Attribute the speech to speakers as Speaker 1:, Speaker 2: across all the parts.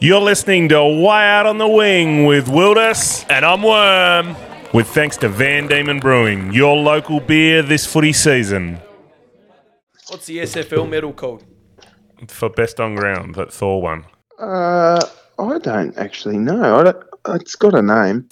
Speaker 1: You're listening to Way Out on the Wing with Wilders,
Speaker 2: And I'm Worm.
Speaker 1: with thanks to Van Diemen Brewing, your local beer this footy season.
Speaker 2: What's the SFL medal called?
Speaker 1: For best on ground, that Thor one.
Speaker 3: Uh, I don't actually know. I don't, it's got a name.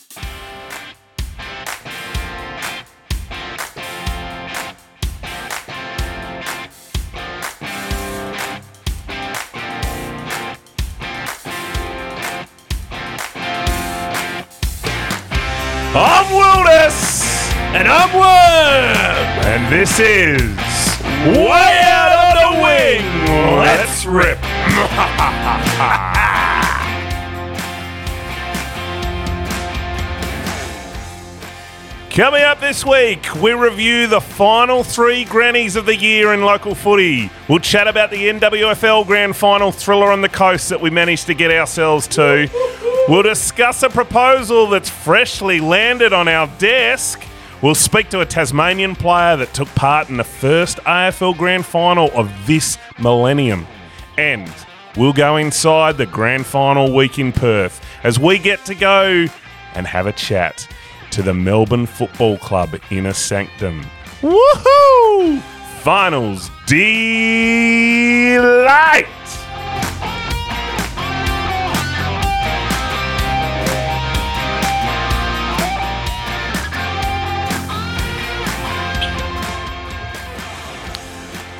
Speaker 1: This is Way Out on the Wing. Let's rip. Coming up this week, we review the final three grannies of the year in local footy. We'll chat about the NWFL Grand Final thriller on the coast that we managed to get ourselves to. We'll discuss a proposal that's freshly landed on our desk. We'll speak to a Tasmanian player that took part in the first AFL Grand Final of this millennium. And we'll go inside the Grand Final week in Perth as we get to go and have a chat to the Melbourne Football Club inner sanctum. Woohoo! Finals delight!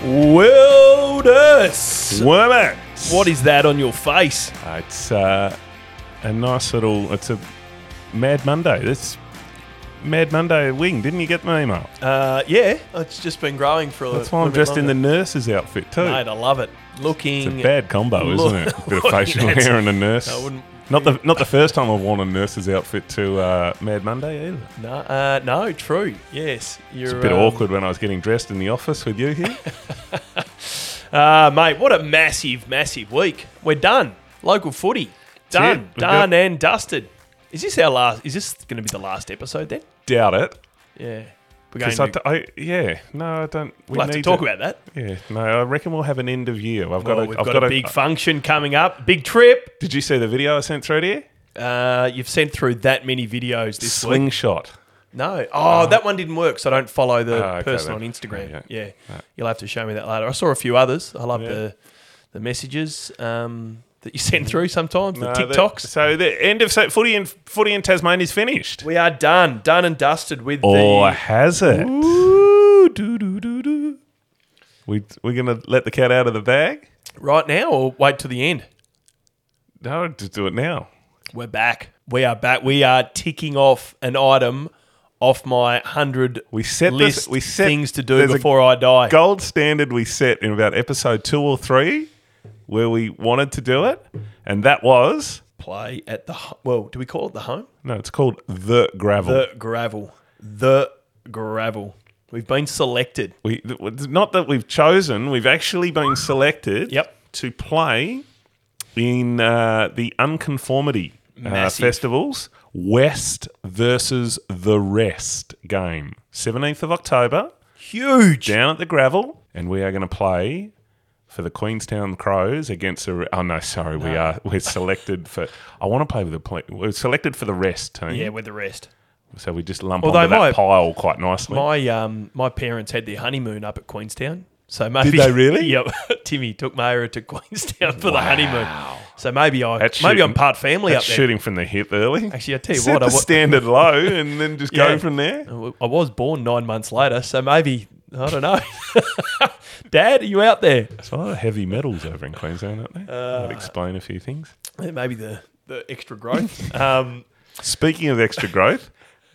Speaker 2: Wilders.
Speaker 1: Wormit!
Speaker 2: What is that on your face?
Speaker 1: Uh, it's uh, a nice little. It's a Mad Monday. This Mad Monday wing. Didn't you get my email?
Speaker 2: Uh, yeah, it's just been growing for a bit
Speaker 1: That's why I'm
Speaker 2: little bit
Speaker 1: dressed in the
Speaker 2: longer.
Speaker 1: nurse's outfit too.
Speaker 2: Mate, I love it. Looking.
Speaker 1: It's a bad combo, isn't it? A bit of facial
Speaker 2: that's-
Speaker 1: hair and a nurse.
Speaker 2: I wouldn't.
Speaker 1: Not the not the first time I've worn a nurse's outfit to uh, Mad Monday either.
Speaker 2: No, uh, no, true. Yes, you're
Speaker 1: It's a bit
Speaker 2: um,
Speaker 1: awkward when I was getting dressed in the office with you here.
Speaker 2: Uh, mate, what a massive, massive week. We're done. Local footy. Done. Done
Speaker 1: got-
Speaker 2: and dusted. Is this our last? Is this going to be the last episode then?
Speaker 1: Doubt it.
Speaker 2: Yeah. We're
Speaker 1: I,
Speaker 2: to,
Speaker 1: yeah, no, I don't. We
Speaker 2: we'll have to
Speaker 1: need
Speaker 2: talk about that.
Speaker 1: Yeah, no, I reckon we'll have an end of year. I've got.
Speaker 2: Well,
Speaker 1: a,
Speaker 2: we've
Speaker 1: I've
Speaker 2: got, a big function coming up. Big trip.
Speaker 1: Did you see the video I sent through to you?
Speaker 2: Uh, you've sent through that many videos this week.
Speaker 1: Slingshot.
Speaker 2: No. Oh, that one didn't work, so I don't follow the
Speaker 1: Oh, okay
Speaker 2: person
Speaker 1: then.
Speaker 2: on Instagram.
Speaker 1: Yeah,
Speaker 2: Yeah,
Speaker 1: yeah.
Speaker 2: You'll have to show me that later. I saw a few others. I love the the messages um, that you send through sometimes, the
Speaker 1: No,
Speaker 2: TikToks.
Speaker 1: so the end of so footy in footy in Tasmania is finished.
Speaker 2: we are done. Done and dusted with
Speaker 1: Or
Speaker 2: the.
Speaker 1: Oh, has it?
Speaker 2: Ooh, doo, doo, doo, doo.
Speaker 1: We we're gonna let the cat out of the bag?
Speaker 2: Right now, or wait till the end?
Speaker 1: No, just do it now.
Speaker 2: We're back. We are back. We are ticking off an item off my hundred
Speaker 1: We set this-
Speaker 2: list
Speaker 1: we set-
Speaker 2: things to do before I die.
Speaker 1: Gold standard we set in about episode two or three, where we wanted to do it, and that was
Speaker 2: Play at the well. Do we call it the home?
Speaker 1: no, it's called the gravel.
Speaker 2: The gravel. The gravel. We've been selected.
Speaker 1: we it's not that we've chosen; we've actually been selected.
Speaker 2: Yep.
Speaker 1: to play in uh, the unconformity uh,
Speaker 2: Massive.
Speaker 1: festivals West versus the Rest game, seventeenth of October.
Speaker 2: Huge.
Speaker 1: down at the gravel, and we are going to play for the Queenstown Crows against the. Oh no, sorry, we are we're selected for. I want to play with the. We're selected for the rest team.
Speaker 2: Yeah, with the rest.
Speaker 1: So we just lump
Speaker 2: Although
Speaker 1: onto that pile quite nicely.
Speaker 2: My um my parents had their honeymoon up at Queenstown. So maybe
Speaker 1: they really?
Speaker 2: Yep. Timmy took Mayra to Queenstown for the honeymoon. So maybe I
Speaker 1: That's
Speaker 2: maybe
Speaker 1: shooting-
Speaker 2: I'm part family up there.
Speaker 1: shooting from the hip early.
Speaker 2: Actually, I tell you
Speaker 1: Set
Speaker 2: what, I
Speaker 1: the
Speaker 2: wa-
Speaker 1: standard low and then just
Speaker 2: Yeah.
Speaker 1: go from there.
Speaker 2: I was born nine months later, so maybe I don't know. Dad, are you out there?
Speaker 1: There's a lot of heavy metals over in Queensland, aren't there?
Speaker 2: Uh,
Speaker 1: That'd explain a few things.
Speaker 2: Maybe the the extra growth. um,
Speaker 1: Speaking of extra growth,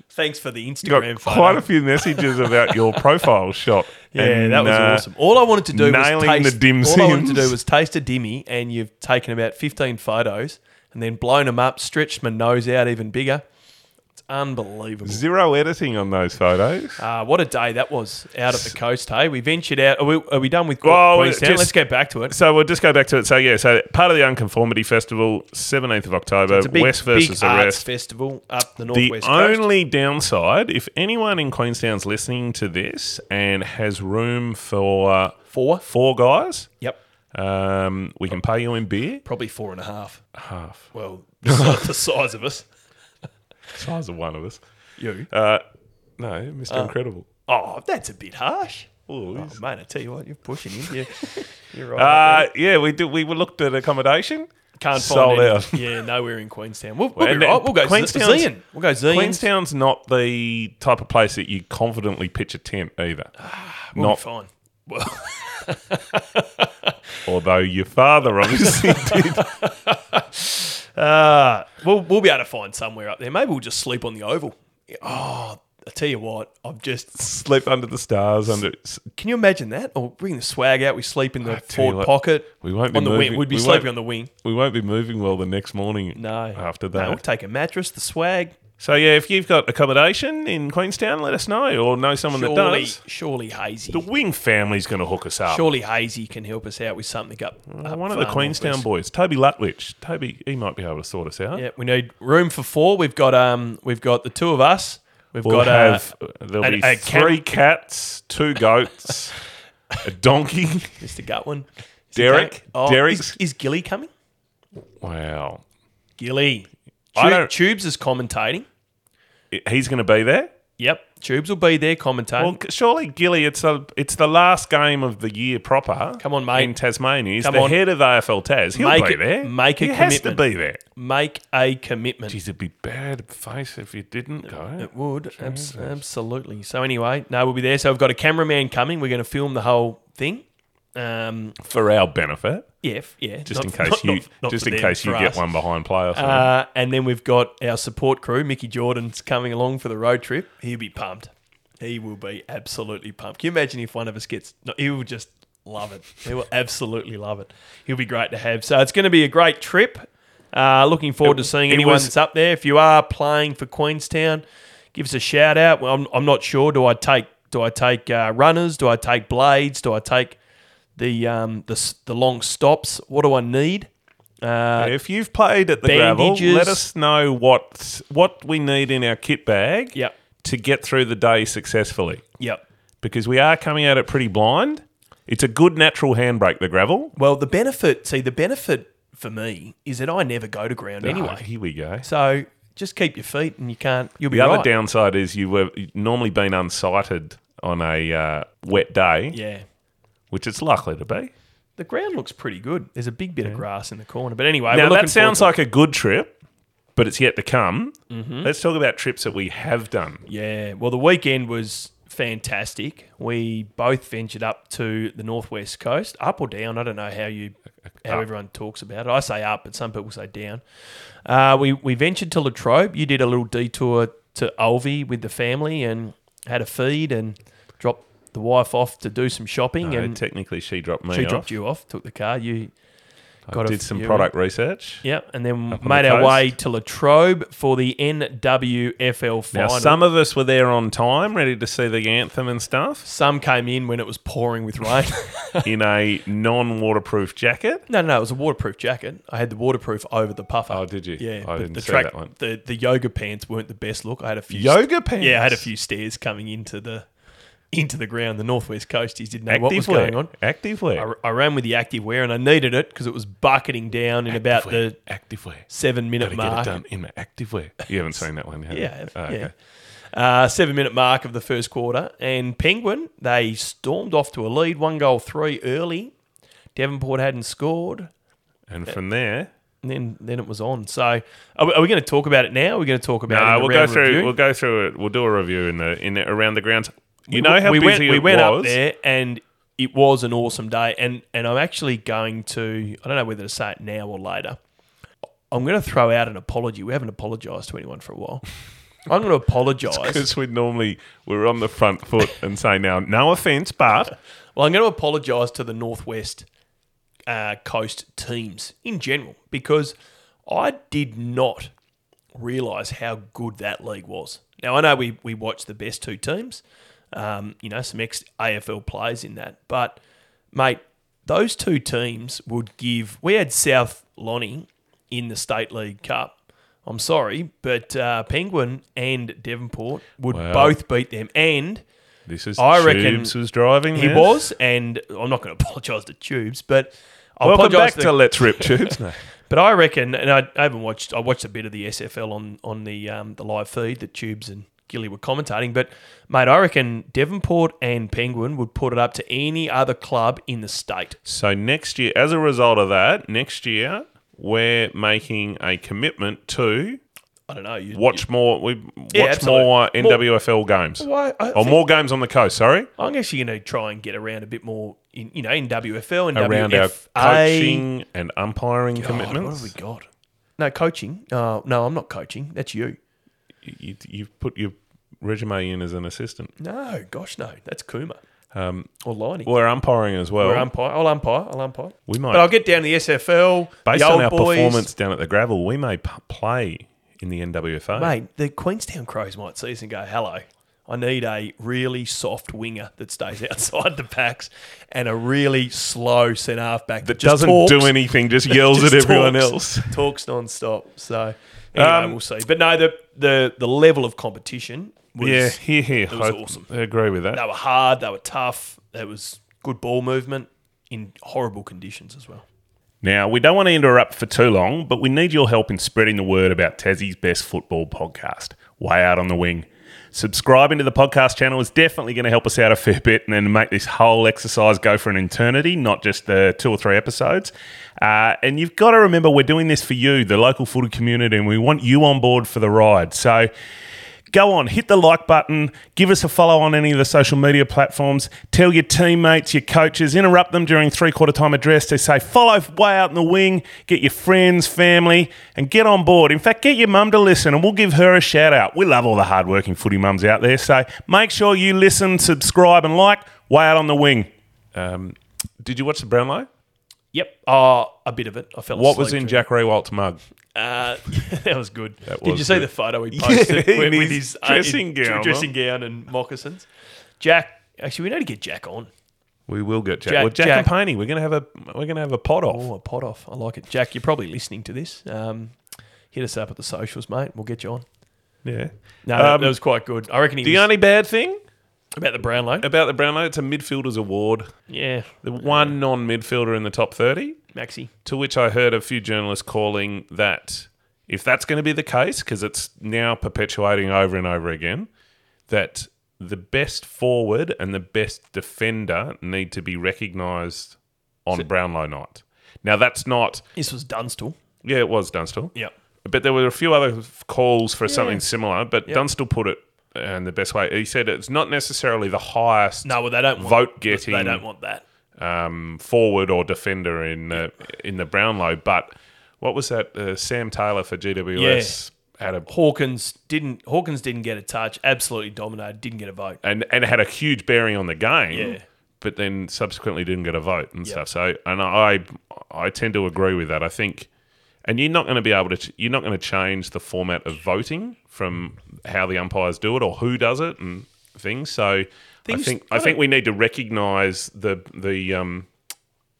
Speaker 2: thanks for the Instagram
Speaker 1: got
Speaker 2: photo.
Speaker 1: quite a few messages about your profile shot.
Speaker 2: Yeah,
Speaker 1: And,
Speaker 2: that was
Speaker 1: uh,
Speaker 2: awesome. All I wanted to do was taste,
Speaker 1: the dim
Speaker 2: All I wanted to do was taste a dimmy, and you've taken about fifteen photos, and then blown them up, stretched my nose out even bigger. Unbelievable.
Speaker 1: Zero editing on those photos.
Speaker 2: Uh, what a day that was out at the coast. Hey, we ventured out. Are we, are we done with
Speaker 1: Well,
Speaker 2: Queenstown?
Speaker 1: just-
Speaker 2: Let's get back to it.
Speaker 1: So we'll just go back to it. So yeah, so part of the Unconformity Festival, seventeenth of October,
Speaker 2: It's a big,
Speaker 1: West versus the
Speaker 2: arts
Speaker 1: rest.
Speaker 2: festival up the
Speaker 1: The
Speaker 2: northwest coast.
Speaker 1: only downside, if anyone in Queenstown's listening to this and has room for
Speaker 2: Four.
Speaker 1: four guys,
Speaker 2: Yep.
Speaker 1: Um, we can pay you in beer.
Speaker 2: Probably four and a half.
Speaker 1: Half
Speaker 2: Well, the the size of us.
Speaker 1: size of one of us.
Speaker 2: You.
Speaker 1: Uh, no, Mr. Incredible.
Speaker 2: Oh, that's a bit harsh.
Speaker 1: Oh,
Speaker 2: Oh, mate, I tell you what, you're pushing him. You're, you're right.
Speaker 1: Uh, yeah, we did. We looked at accommodation.
Speaker 2: Can't
Speaker 1: sold
Speaker 2: find
Speaker 1: out.
Speaker 2: any. Yeah, nowhere in Queenstown. We'll, we'll
Speaker 1: And
Speaker 2: right. We'll go
Speaker 1: Queenstown's-
Speaker 2: Queenstown. We'll go Zeehan.
Speaker 1: Queenstown's not the type of place that you confidently pitch a tent either.
Speaker 2: We'll
Speaker 1: not
Speaker 2: be fine. Well,
Speaker 1: although your father obviously did.
Speaker 2: Uh, we'll we'll be able to find somewhere up there. Maybe we'll just sleep on the oval. Oh, I tell you what, I've just.
Speaker 1: Sleep under the stars. Under
Speaker 2: Can you imagine that? Or bring the swag out. We sleep in the
Speaker 1: I tell you
Speaker 2: forward
Speaker 1: what,
Speaker 2: pocket.
Speaker 1: we won't be
Speaker 2: on the
Speaker 1: moving-
Speaker 2: wing. We'd be
Speaker 1: we
Speaker 2: sleeping on the wing.
Speaker 1: we won't be moving well the next morning.
Speaker 2: No.
Speaker 1: after
Speaker 2: No,
Speaker 1: that.
Speaker 2: we'll take a mattress, the swag.
Speaker 1: So yeah, if you've got accommodation in Queenstown, let us know, or know someone that does.
Speaker 2: surely Hazy.
Speaker 1: The Wing family's going to hook us up.
Speaker 2: Surely Hazy can help us out with something up.
Speaker 1: Uh,
Speaker 2: up
Speaker 1: One of the Queenstown boys, Toby Lutwich. Toby, he might be able to sort us out.
Speaker 2: Yeah, we need room for four. We've got um, we've got the two of us. We've
Speaker 1: We'll
Speaker 2: got
Speaker 1: have
Speaker 2: uh,
Speaker 1: there'll be
Speaker 2: a
Speaker 1: three
Speaker 2: cam-
Speaker 1: cats, two goats, a donkey.
Speaker 2: Mr. Gutwein.
Speaker 1: Derek?
Speaker 2: Oh,
Speaker 1: Derek's-
Speaker 2: is, is Gilly coming?
Speaker 1: Wow,
Speaker 2: Gilly.
Speaker 1: I don't-
Speaker 2: Tubes is commentating.
Speaker 1: he's going to be there.
Speaker 2: Yep, Tubes will be there commentating.
Speaker 1: Well, surely Gilly, it's a it's the last game of the year proper.
Speaker 2: Come on, mate.
Speaker 1: In Tasmania, he's
Speaker 2: Come
Speaker 1: the
Speaker 2: on.
Speaker 1: head of AFL Tas. He'll
Speaker 2: Make
Speaker 1: be
Speaker 2: it-
Speaker 1: there.
Speaker 2: make a commitment.
Speaker 1: he has to
Speaker 2: commitment.
Speaker 1: be there.
Speaker 2: Make a commitment.
Speaker 1: Geez, it'd be bad face if you didn't go.
Speaker 2: It would abs- absolutely. So anyway, no, we'll be there. So we've got a cameraman coming. We're going to film the whole thing. Um,
Speaker 1: for our benefit,
Speaker 2: yeah, yeah.
Speaker 1: just
Speaker 2: not-
Speaker 1: in case
Speaker 2: not-
Speaker 1: you,
Speaker 2: not-
Speaker 1: just in
Speaker 2: them,
Speaker 1: case you
Speaker 2: for
Speaker 1: get one behind play or something.
Speaker 2: Uh, and then we've got our support crew. Mickey Jordan's coming along for the road trip. He'll be pumped. He will be absolutely pumped. Can you imagine if one of us gets? No, he will just love it. He will absolutely love it. He'll be great to have. So it's going to be a great trip. Uh, looking forward to seeing anyone
Speaker 1: was-
Speaker 2: that's up there. If you are playing for Queenstown, give us a shout out. Well, I'm, I'm not sure. Do I take do I take uh, runners? Do I take blades? Do I take the um, the the long stops? What do I need? Uh,
Speaker 1: if you've played at the gravel, let us know what what we need in our kit bag
Speaker 2: Yep.
Speaker 1: to get through the day successfully.
Speaker 2: Yep.
Speaker 1: Because we are coming at it pretty blind. It's a good natural handbrake, the gravel.
Speaker 2: Well, the benefit, see, the benefit for me is that I never go to ground
Speaker 1: Oh,
Speaker 2: anyway.
Speaker 1: here we go.
Speaker 2: So just keep your feet, and you can't. You'll be
Speaker 1: The other
Speaker 2: right.
Speaker 1: downside is you were you've normally been unsighted on a uh, wet day,
Speaker 2: Yeah,
Speaker 1: which it's likely to be.
Speaker 2: the ground looks pretty good. There's a big bit of grass in the corner, but anyway,
Speaker 1: Now that sounds like a good trip, but it's yet to come.
Speaker 2: Mm-hmm.
Speaker 1: Let's talk about trips that we have done.
Speaker 2: yeah. Well, the weekend was fantastic. We both ventured up to the northwest coast, up or down. I don't know how you how
Speaker 1: Up.
Speaker 2: everyone talks about it. I say up, but some people say down. Uh, we we ventured to Latrobe. You did a little detour to Ulvi with the family and had a feed and dropped the wife off to do some shopping
Speaker 1: No,
Speaker 2: and
Speaker 1: technically, she dropped me off.
Speaker 2: She
Speaker 1: off.
Speaker 2: dropped you off, took the car. You
Speaker 1: I
Speaker 2: got a
Speaker 1: did some product research.
Speaker 2: Yep, and then made
Speaker 1: the
Speaker 2: our
Speaker 1: coast.
Speaker 2: way to Latrobe for the NWFL
Speaker 1: Now, some of us were there on time, ready to see the anthem and stuff,
Speaker 2: Some came in when it was pouring with rain.
Speaker 1: in a non-waterproof jacket.
Speaker 2: no, no, no, it was a waterproof jacket. I had the waterproof over the puffer.
Speaker 1: Oh, did you?
Speaker 2: Yeah,
Speaker 1: I didn't
Speaker 2: the
Speaker 1: see
Speaker 2: track,
Speaker 1: that one.
Speaker 2: The the yoga pants weren't the best look. I had a few
Speaker 1: Yoga pants.
Speaker 2: Yeah, I had a few stairs coming into the into the ground. The northwest coasties didn't know what was
Speaker 1: Active wear.
Speaker 2: going on.
Speaker 1: Active wear.
Speaker 2: I, I ran with the active wear and I needed it because it was bucketing down in about
Speaker 1: wear.
Speaker 2: the
Speaker 1: active wear.
Speaker 2: seven minute
Speaker 1: Gotta get it
Speaker 2: mark.
Speaker 1: done in my active wear. You haven't seen that one, have you?
Speaker 2: Yeah,
Speaker 1: Oh, okay.
Speaker 2: yeah. Uh, seven minute mark of the first quarter. And Penguin, they stormed off to a lead, one goal three early. Devonport hadn't scored.
Speaker 1: And from there,
Speaker 2: And then, then it was on. So, are we, are we going to talk about it now? We're we going to talk about it?
Speaker 1: no,
Speaker 2: in
Speaker 1: we'll go through.
Speaker 2: review?
Speaker 1: We'll go through it. We'll do a review in the in the, around the grounds. You know how
Speaker 2: we
Speaker 1: busy
Speaker 2: went, we went
Speaker 1: was.
Speaker 2: up there, and it was an awesome day. And and I'm actually going to. I don't know whether to say it now or later. I'm going to throw out an apology. We haven't apologised to anyone for a while. I'm going to apologise.
Speaker 1: Because we normally we're on the front foot and say now, no offence, but
Speaker 2: Well, I'm going to apologise to the Northwest uh, Coast teams in general because I did not realise how good that league was. Now, I know we, we watched the best two teams, um, you know, some ex AFL players in that, but mate, those two teams would give. We had South Lonnie in the State League Cup. I'm sorry, but uh, Penguin and Devonport would
Speaker 1: Wow.
Speaker 2: both beat them. And
Speaker 1: this is
Speaker 2: I reckon
Speaker 1: Tubes was driving.
Speaker 2: he
Speaker 1: this.
Speaker 2: was, and I'm not going to apologise to Tubes, but I
Speaker 1: Welcome back to Let's Rip Tubes. No.
Speaker 2: But I reckon, and I, I haven't watched. I watched a bit of the SFL on on the um, the live feed that Tubes and Gilly were commentating. But mate, I reckon Devonport and Penguin would put it up to any other club in the state.
Speaker 1: So next year, as a result of that, next year we're making a commitment to
Speaker 2: I don't know. You,
Speaker 1: watch more. We
Speaker 2: Yeah,
Speaker 1: watch
Speaker 2: absolutely.
Speaker 1: more
Speaker 2: More-
Speaker 1: NWFL games
Speaker 2: Why, I
Speaker 1: or more games on the coast. Sorry,
Speaker 2: I'm actually going to try and get around a bit more in you know in WFL and
Speaker 1: around
Speaker 2: WFA.
Speaker 1: our coaching and umpiring
Speaker 2: God,
Speaker 1: commitments.
Speaker 2: What have we got? No coaching. Uh, no, I'm not coaching. That's you.
Speaker 1: You, you've put your resume in as an assistant.
Speaker 2: No, gosh, no. That's Kuma
Speaker 1: Um,
Speaker 2: or Liney.
Speaker 1: we're umpiring as well.
Speaker 2: or umpire. I'll umpire. I'll umpire.
Speaker 1: we might,
Speaker 2: But I'll get down to the SFL.
Speaker 1: based
Speaker 2: the
Speaker 1: on our
Speaker 2: boys.
Speaker 1: performance down at the gravel, we may p- play in the NWFA.
Speaker 2: Mate, the Queenstown Crows might see us and go, hello. I need a really soft winger that stays outside the packs and a really slow centre half back
Speaker 1: that
Speaker 2: just
Speaker 1: doesn't
Speaker 2: talks,
Speaker 1: do anything, just yells
Speaker 2: just
Speaker 1: at everyone
Speaker 2: talks-
Speaker 1: else.
Speaker 2: Talks non-stop. So anyway,
Speaker 1: Um,
Speaker 2: we'll see. But no, the, the, the level of competition was
Speaker 1: yeah, here, here.
Speaker 2: was
Speaker 1: I,
Speaker 2: awesome.
Speaker 1: I agree with that.
Speaker 2: they were hard, they were tough, there was good ball movement in horrible conditions as well.
Speaker 1: Now, we don't want to interrupt for too long, but we need your help in spreading the word about Tassie's best football podcast, Way Out on the Wing. Subscribing to the podcast channel is definitely going to help us out a fair bit and then make this whole exercise go for an eternity, not just the two or three episodes. Uh, and you've got to remember, we're doing this for you, the local footy community, and we want you on board for the ride. So, go on, hit the like button, give us a follow on any of the social media platforms, tell your teammates, your coaches, interrupt them during three quarter time address to say, follow way out in the wing, get your friends, family, and get on board. In fact, get your mum to listen and we'll give her a shout out. We love all the hardworking footy mums out there. So make sure you listen, subscribe, and like way out on the wing. Um, did you watch the Brownlow?
Speaker 2: Yep. Oh, a bit of it. I fell
Speaker 1: What was in
Speaker 2: during-
Speaker 1: Jack Riewoldt's mug?
Speaker 2: Uh, that was good.
Speaker 1: That
Speaker 2: Did
Speaker 1: was
Speaker 2: you see
Speaker 1: good.
Speaker 2: the photo he posted with, with
Speaker 1: his
Speaker 2: his uh,
Speaker 1: dressing
Speaker 2: in-
Speaker 1: gown,
Speaker 2: dressing gown and moccasins? Jack, actually, we need to get Jack on.
Speaker 1: We will get Jack.
Speaker 2: Jack-
Speaker 1: well, Jack,
Speaker 2: Jack-
Speaker 1: and Paney, we're gonna have a we're gonna have a pot off.
Speaker 2: Oh, a pot off. I like it. Jack, you're probably listening to this. Um, hit us up at the socials, mate. We'll get you on.
Speaker 1: Yeah.
Speaker 2: No, that-
Speaker 1: Um,
Speaker 2: that was quite good. I reckon he
Speaker 1: The
Speaker 2: was
Speaker 1: only bad thing
Speaker 2: about the Brownlow.
Speaker 1: about the Brownlow, it's a midfielders award.
Speaker 2: Yeah,
Speaker 1: The one non-midfielder in the top thirty.
Speaker 2: Maxi.
Speaker 1: To which I heard a few journalists calling that if that's going to be the case, because it's now perpetuating over and over again, that the best forward and the best defender need to be recognised on Brownlow night. Now that's not.
Speaker 2: This was Dunstall.
Speaker 1: Yeah, it was Dunstall.
Speaker 2: Yep.
Speaker 1: But there were a few other calls for something similar. But Dunstall put it uh, in the best way. He said it's not necessarily the highest
Speaker 2: No, well, they don't want,
Speaker 1: vote getting
Speaker 2: They don't want that.
Speaker 1: Um, forward or defender in uh, in the Brownlow. But what was that? Uh, Sam Taylor for GWS had a
Speaker 2: Hawkins didn't. Hawkins didn't get a touch. Absolutely dominated. Didn't get a vote.
Speaker 1: and and had a huge bearing on the game.
Speaker 2: Yeah.
Speaker 1: But then subsequently didn't get a vote and stuff. So and I I tend to agree with that. I think. And you're not going to be able to. You're not going to change the format of voting from how the umpires do it or who does it and things. So I think
Speaker 2: I
Speaker 1: think we need to recognise the the um,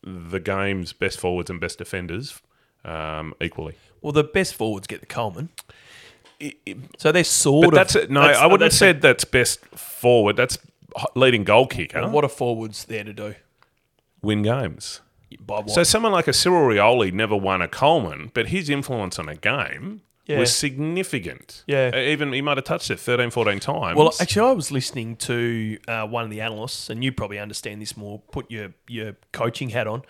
Speaker 1: the game's best forwards and best defenders um, equally.
Speaker 2: Well, the best forwards get the Coleman. So they're sort
Speaker 1: But
Speaker 2: of.
Speaker 1: that's it. No,
Speaker 2: that's-
Speaker 1: I wouldn't have said that's best forward. That's leading goal kicker.
Speaker 2: what are forwards there to do?
Speaker 1: Win games. So someone like a Cyril Rioli never won a Coleman, but his influence on a game
Speaker 2: Yeah.
Speaker 1: was significant.
Speaker 2: Yeah.
Speaker 1: Uh, Even he might have touched it 13, 14 times.
Speaker 2: Well, actually, I was listening to uh, one of the analysts, and you probably understand this more. Put your your coaching hat on,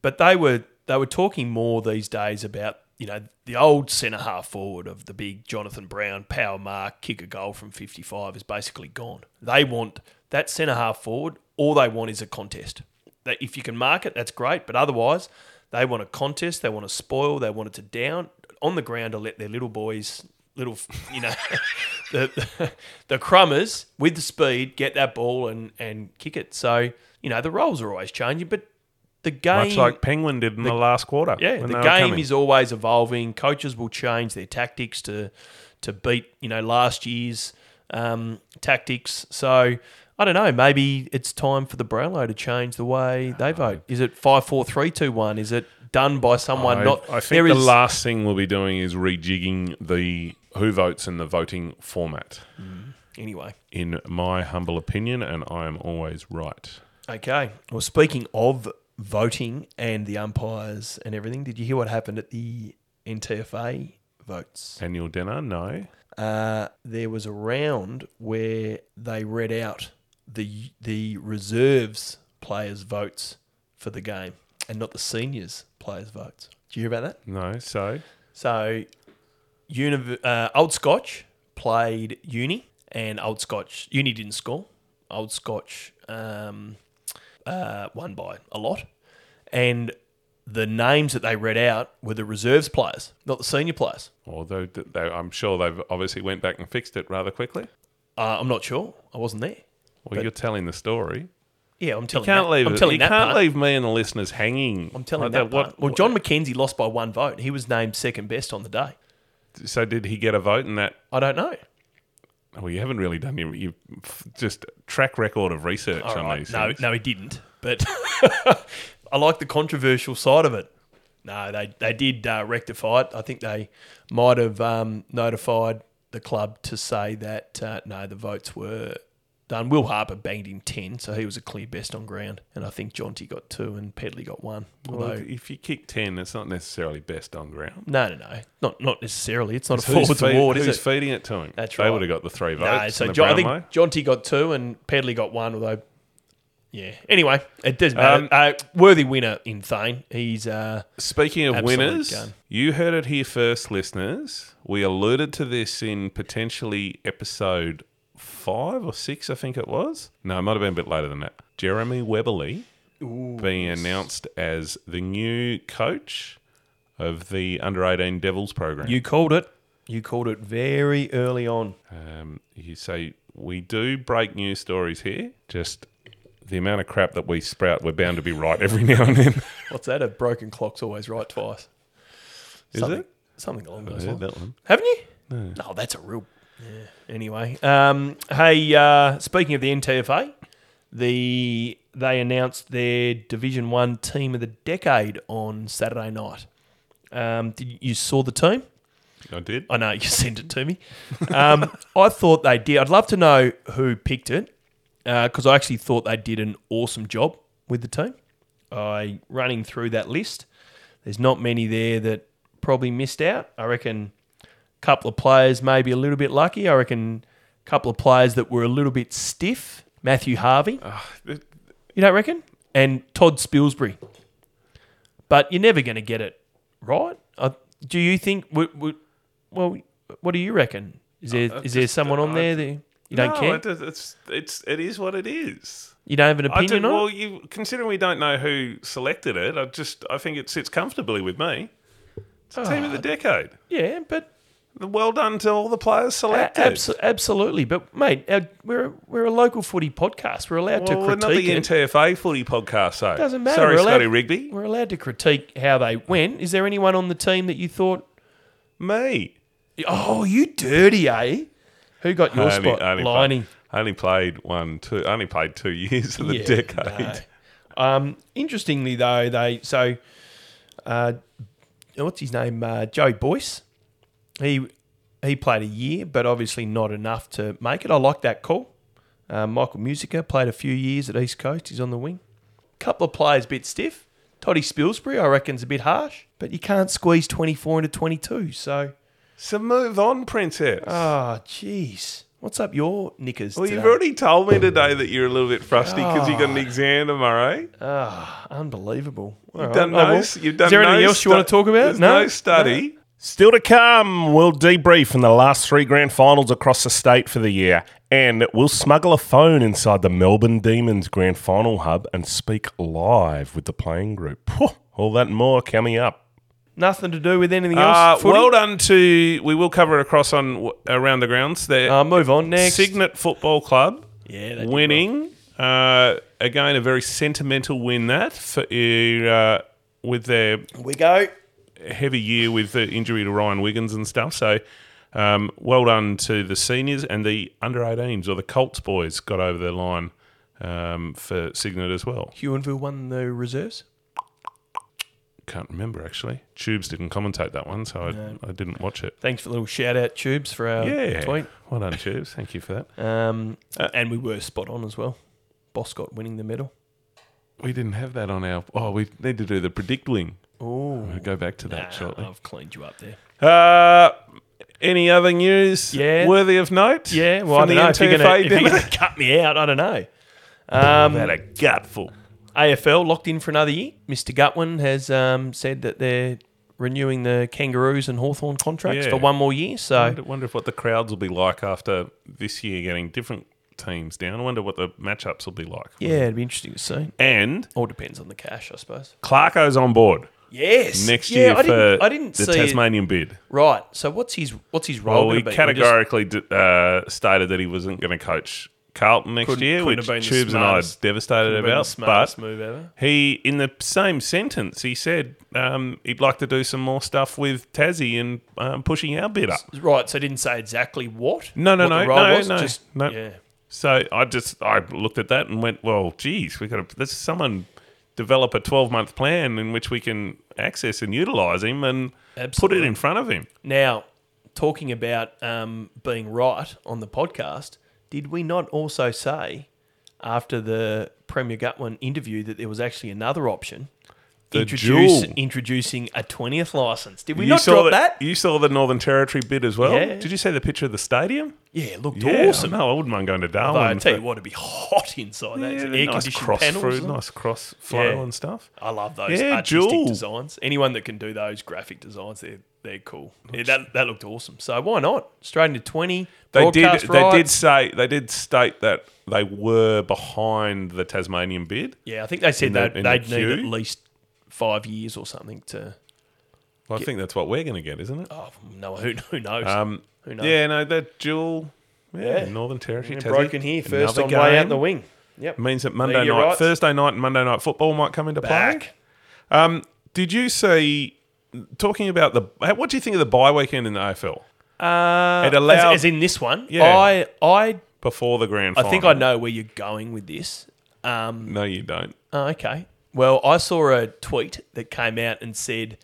Speaker 2: but they were they were talking more these days about you know the old centre half forward of the big Jonathan Brown power mark kick a goal from fifty five is basically gone. They want that centre half forward. All they want is a contest. That if you can mark it, that's great. But otherwise, they want a contest. They want to spoil. They want it to down on the ground to let their little boys little, you know, the, the the crumbers with the speed get that ball and and kick it. So you know the roles are always changing, but the game,
Speaker 1: much like Penguin did in the, last quarter.
Speaker 2: yeah, the game is always evolving. Coaches will change their tactics to to beat you know last year's um, tactics. So. I don't know. Maybe it's time for the Brownlow to change the way they vote. Is it five, four, three, two, one? Is it done by someone
Speaker 1: I,
Speaker 2: not?
Speaker 1: I think the
Speaker 2: is-
Speaker 1: last thing we'll be doing is rejigging the who votes and the voting format.
Speaker 2: anyway.
Speaker 1: In my humble opinion, and I am always right.
Speaker 2: Okay. Well, speaking of voting and the umpires and everything. Did you hear what happened at the NTFA votes?
Speaker 1: Annual dinner? No.
Speaker 2: Uh, there was a round where they read out the the reserves players' votes for the game and not the seniors players' votes. Did you hear about that?
Speaker 1: No. So
Speaker 2: So, Univ- uh, Old Scotch played Uni, and Old Scotch Uni didn't score. Old Scotch um, uh, won by a lot, and the names that they read out were the reserves players, not the senior players.
Speaker 1: although th- they, I'm sure they've obviously went back and fixed it rather quickly.
Speaker 2: Uh, I'm not sure. I wasn't there.
Speaker 1: Well,
Speaker 2: But-
Speaker 1: you're telling the story.
Speaker 2: Yeah, I'm
Speaker 1: You
Speaker 2: telling.
Speaker 1: can't
Speaker 2: that,
Speaker 1: leave.
Speaker 2: I'm
Speaker 1: it-
Speaker 2: telling
Speaker 1: you
Speaker 2: that
Speaker 1: can't
Speaker 2: part.
Speaker 1: leave me and the listeners hanging.
Speaker 2: I'm telling
Speaker 1: like
Speaker 2: that. part.
Speaker 1: What,
Speaker 2: well, John McKenzie lost by one vote. He was named second best on the day.
Speaker 1: So did he get a vote in that?
Speaker 2: I don't know.
Speaker 1: Well, you haven't really done your you just track record of research
Speaker 2: All
Speaker 1: on
Speaker 2: right.
Speaker 1: these
Speaker 2: No,
Speaker 1: things.
Speaker 2: no, he didn't. But I like the controversial side of it. No, they they did uh, rectify it. I think they might have um, notified the club to say that uh, no, the votes were done. Will Harper banged in ten, so he was a clear best on ground, and I think Jonty got two and Pedley got one.
Speaker 1: Well,
Speaker 2: Although
Speaker 1: if you kick ten, it's not necessarily best on ground.
Speaker 2: no, no, no, not not necessarily. It's not a
Speaker 1: Who's,
Speaker 2: forwards
Speaker 1: feed-
Speaker 2: award, is
Speaker 1: who's
Speaker 2: it?
Speaker 1: feeding it to him?
Speaker 2: That's right.
Speaker 1: They would have got the three votes.
Speaker 2: No, so John, I think. Jonty got two and Pedley got one, although, yeah. Anyway, it doesn't matter.
Speaker 1: Um,
Speaker 2: uh, worthy winner in Thane. He's uh,
Speaker 1: Speaking of winners,
Speaker 2: gun.
Speaker 1: you heard it here first, listeners. We alluded to this in potentially episode five or six, I think it was. No, it might have been a bit later than that. Jeremy Weberly being announced as the new coach of the under 18 Devils program.
Speaker 2: you called it. You called it very early on.
Speaker 1: Um, you say we do break news stories here. Just the amount of crap that we sprout, we're bound to be right every now and then.
Speaker 2: What's that? A broken clock's always right twice.
Speaker 1: Is
Speaker 2: something,
Speaker 1: it?
Speaker 2: Something along those lines.
Speaker 1: that one.
Speaker 2: Haven't you? No. that's a real. Yeah. Anyway, um, hey, uh, speaking of the NTFA, the they announced their Division One Team of the Decade on Saturday night. Um, did you, saw the team?
Speaker 1: I did.
Speaker 2: I know you sent it to me. Um, I thought they did. I'd love to know who picked it because I actually thought they did an awesome job with the team. I running through that list. There's not many there that probably missed out. I reckon couple of players maybe a little bit lucky. I reckon a couple of players that were a little bit stiff. Matthew Harvey,
Speaker 1: It-
Speaker 2: you don't reckon? And Todd Spilsbury. But you're never going to get it right. Uh, do you think? w w well, what do you reckon? Is there is
Speaker 1: I
Speaker 2: there
Speaker 1: just,
Speaker 2: someone
Speaker 1: uh,
Speaker 2: on
Speaker 1: I-
Speaker 2: there that you don't
Speaker 1: no,
Speaker 2: care?
Speaker 1: It, is- it's it's it is what it is.
Speaker 2: you don't have an opinion on
Speaker 1: well, you considering we don't know who selected it, I just I think it sits comfortably with me. It's a team of
Speaker 2: Ah.
Speaker 1: the decade.
Speaker 2: Yeah, but
Speaker 1: Well done to all the players selected.
Speaker 2: abso- absolutely. But mate, our, we're we're a local footy podcast. We're allowed
Speaker 1: well,
Speaker 2: to
Speaker 1: we're not the
Speaker 2: critique.
Speaker 1: NTFA footy podcast, though.
Speaker 2: Doesn't matter.
Speaker 1: Sorry,
Speaker 2: We're allowed-
Speaker 1: Scotty Rigby.
Speaker 2: We're allowed to critique how they went. Is there anyone on the team that you thought?
Speaker 1: Me.
Speaker 2: Oh, you dirty, eh? Who got your
Speaker 1: I only,
Speaker 2: spot?
Speaker 1: Only
Speaker 2: Liney.
Speaker 1: Played, only played one, two. Only played two years of the
Speaker 2: Yeah,
Speaker 1: decade.
Speaker 2: no. Um, interestingly, though, they so uh, what's his name? Uh, Joe Boyce. He he played a year, but obviously not enough to make it. I like that call. Uh, Michael Musica played a few years at East Coast. He's on the wing. Couple of players a bit stiff. Toddy Spilsbury, I reckon's a bit harsh, but you can't squeeze twenty four into twenty two. So,
Speaker 1: So move on, princess.
Speaker 2: ah, jeez, what's up your knickers?
Speaker 1: well, you've already told me today that you're a little bit frosty because you got an
Speaker 2: Ah.
Speaker 1: exam tomorrow.
Speaker 2: Ah, unbelievable. All
Speaker 1: You've
Speaker 2: right.
Speaker 1: done
Speaker 2: Oh,
Speaker 1: no. You've done
Speaker 2: is there anything
Speaker 1: no
Speaker 2: else you want to talk about?
Speaker 1: There's no, study.
Speaker 4: Still to come, we'll debrief in the last three grand finals across the state for the year. And we'll smuggle a phone inside the Melbourne Demons Grand Final Hub and speak live with the playing group. All that and more coming up.
Speaker 2: Nothing to do with anything
Speaker 1: Uh,
Speaker 2: else. footy?
Speaker 1: well done to. We will cover it across on around the grounds. There,
Speaker 2: Uh, move on next.
Speaker 1: Cygnet Football Club
Speaker 2: Yeah,
Speaker 1: winning. Uh, again, a very sentimental win that for uh, with their
Speaker 2: We go.
Speaker 1: Heavy year with the injury to Ryan Wiggins and stuff. So, um, well done to the seniors and the under 18s or the Colts boys got over the line um, for Cygnet as well.
Speaker 2: Huonville won the reserves.
Speaker 1: Can't remember actually. Tubes didn't commentate that one, so I, I didn't watch it.
Speaker 2: Thanks for the little shout out, Tubes, for our
Speaker 1: Yeah,
Speaker 2: tweet.
Speaker 1: well done, Tubes. Thank you for that.
Speaker 2: Um, and we were spot on as well. Boscott winning the medal.
Speaker 1: we didn't have that on our. Oh, we need to do the predict wing.
Speaker 2: Oh,
Speaker 1: We'll go back to that
Speaker 2: nah,
Speaker 1: shortly.
Speaker 2: I've cleaned you up there.
Speaker 1: Uh, any other news
Speaker 2: Yeah.
Speaker 1: worthy of note?
Speaker 2: Yeah, well,
Speaker 1: from
Speaker 2: I don't
Speaker 1: the
Speaker 2: know if you're gonna- if you're going to cut me out. I don't know. Um,
Speaker 1: had a gutful.
Speaker 2: AFL locked in for another year. Mr. Gutwein has um, said that they're renewing the Kangaroos and Hawthorn contracts
Speaker 1: Yeah.
Speaker 2: for one more year.
Speaker 1: I
Speaker 2: So
Speaker 1: wonder, wonder if what the crowds will be like after this year getting different teams down. I wonder what the matchups will be like.
Speaker 2: yeah, it'd be interesting to see.
Speaker 1: And
Speaker 2: All depends on the cash, I suppose.
Speaker 1: Clarko's on board
Speaker 2: Yes,
Speaker 1: next
Speaker 2: yeah,
Speaker 1: year
Speaker 2: I
Speaker 1: for
Speaker 2: didn't, I didn't
Speaker 1: the
Speaker 2: see it.
Speaker 1: Tasmanian bid.
Speaker 2: Right. So what's his what's his role?
Speaker 1: Well, he
Speaker 2: be? Just-
Speaker 1: categorically d- uh, stated that he wasn't going to coach Carlton next
Speaker 2: Couldn't-
Speaker 1: year,
Speaker 2: couldn't
Speaker 1: which
Speaker 2: have been the
Speaker 1: Tubes and I are devastated
Speaker 2: could've been the
Speaker 1: about. But
Speaker 2: move ever.
Speaker 1: he, in the same sentence, he said um, he'd like to do some more stuff with Tassie and um, pushing our bid up.
Speaker 2: Right. So didn't say exactly what.
Speaker 1: No, no,
Speaker 2: what
Speaker 1: no,
Speaker 2: the role
Speaker 1: no,
Speaker 2: was,
Speaker 1: no,
Speaker 2: just-
Speaker 1: no.
Speaker 2: Yeah.
Speaker 1: So I just I looked at that and went, well, geez, we got to let's someone develop a twelve month plan in which we can access and utilize him and put it in front of him.
Speaker 2: Now, talking about um, being right on the podcast, did we not also say after the Premier Gutwein interview that there was actually another option?
Speaker 1: The
Speaker 2: Introduce,
Speaker 1: dual.
Speaker 2: introducing a 20th license. Did we
Speaker 1: you
Speaker 2: not
Speaker 1: saw
Speaker 2: drop that?
Speaker 1: You saw the Northern Territory bid as well.
Speaker 2: Yeah.
Speaker 1: Did you see the picture of the stadium?
Speaker 2: Yeah, it looked awesome.
Speaker 1: No, I wouldn't mind going to
Speaker 2: Although
Speaker 1: Darwin.
Speaker 2: I tell you what, it'd be hot inside that.
Speaker 1: yeah,
Speaker 2: Air
Speaker 1: nice
Speaker 2: conditioned
Speaker 1: cross
Speaker 2: panels.
Speaker 1: through, nice cross flow
Speaker 2: Yeah.
Speaker 1: and stuff.
Speaker 2: I love those
Speaker 1: Yeah,
Speaker 2: artistic
Speaker 1: dual.
Speaker 2: designs. Anyone that can do those graphic designs, they're they're cool. Yeah, that that looked awesome. So why not? Straight into twenty.
Speaker 1: They did.
Speaker 2: broadcast
Speaker 1: They did
Speaker 2: rights.
Speaker 1: say. They did state that they were behind the Tasmanian bid.
Speaker 2: Yeah, I think they said
Speaker 1: In the-
Speaker 2: that
Speaker 1: in the
Speaker 2: they'd need
Speaker 1: queue?
Speaker 2: at least five years or something to.
Speaker 1: Well, I think that's what we're going to get, isn't it?
Speaker 2: Oh no, who who knows?
Speaker 1: Um,
Speaker 2: who knows?
Speaker 1: yeah, no, that dual. Yeah,
Speaker 2: Yeah.
Speaker 1: Northern Territory. Tassie.
Speaker 2: broken here first
Speaker 1: Another
Speaker 2: on way out
Speaker 1: game.
Speaker 2: the wing. Yep.
Speaker 1: Means that Monday night,
Speaker 2: rights.
Speaker 1: Thursday night, and Monday night football might come into play.
Speaker 2: Back.
Speaker 1: Um, did you see? Talking about the, what do you think of the bye weekend in the AFL
Speaker 2: Uh,
Speaker 1: It allowed-
Speaker 2: as, as in this one.
Speaker 1: Yeah.
Speaker 2: I I
Speaker 1: before the grand
Speaker 2: I
Speaker 1: final?
Speaker 2: think I know where you're going with this. Um,
Speaker 1: No, you don't.
Speaker 2: oh, okay. Well, I saw a tweet that came out and said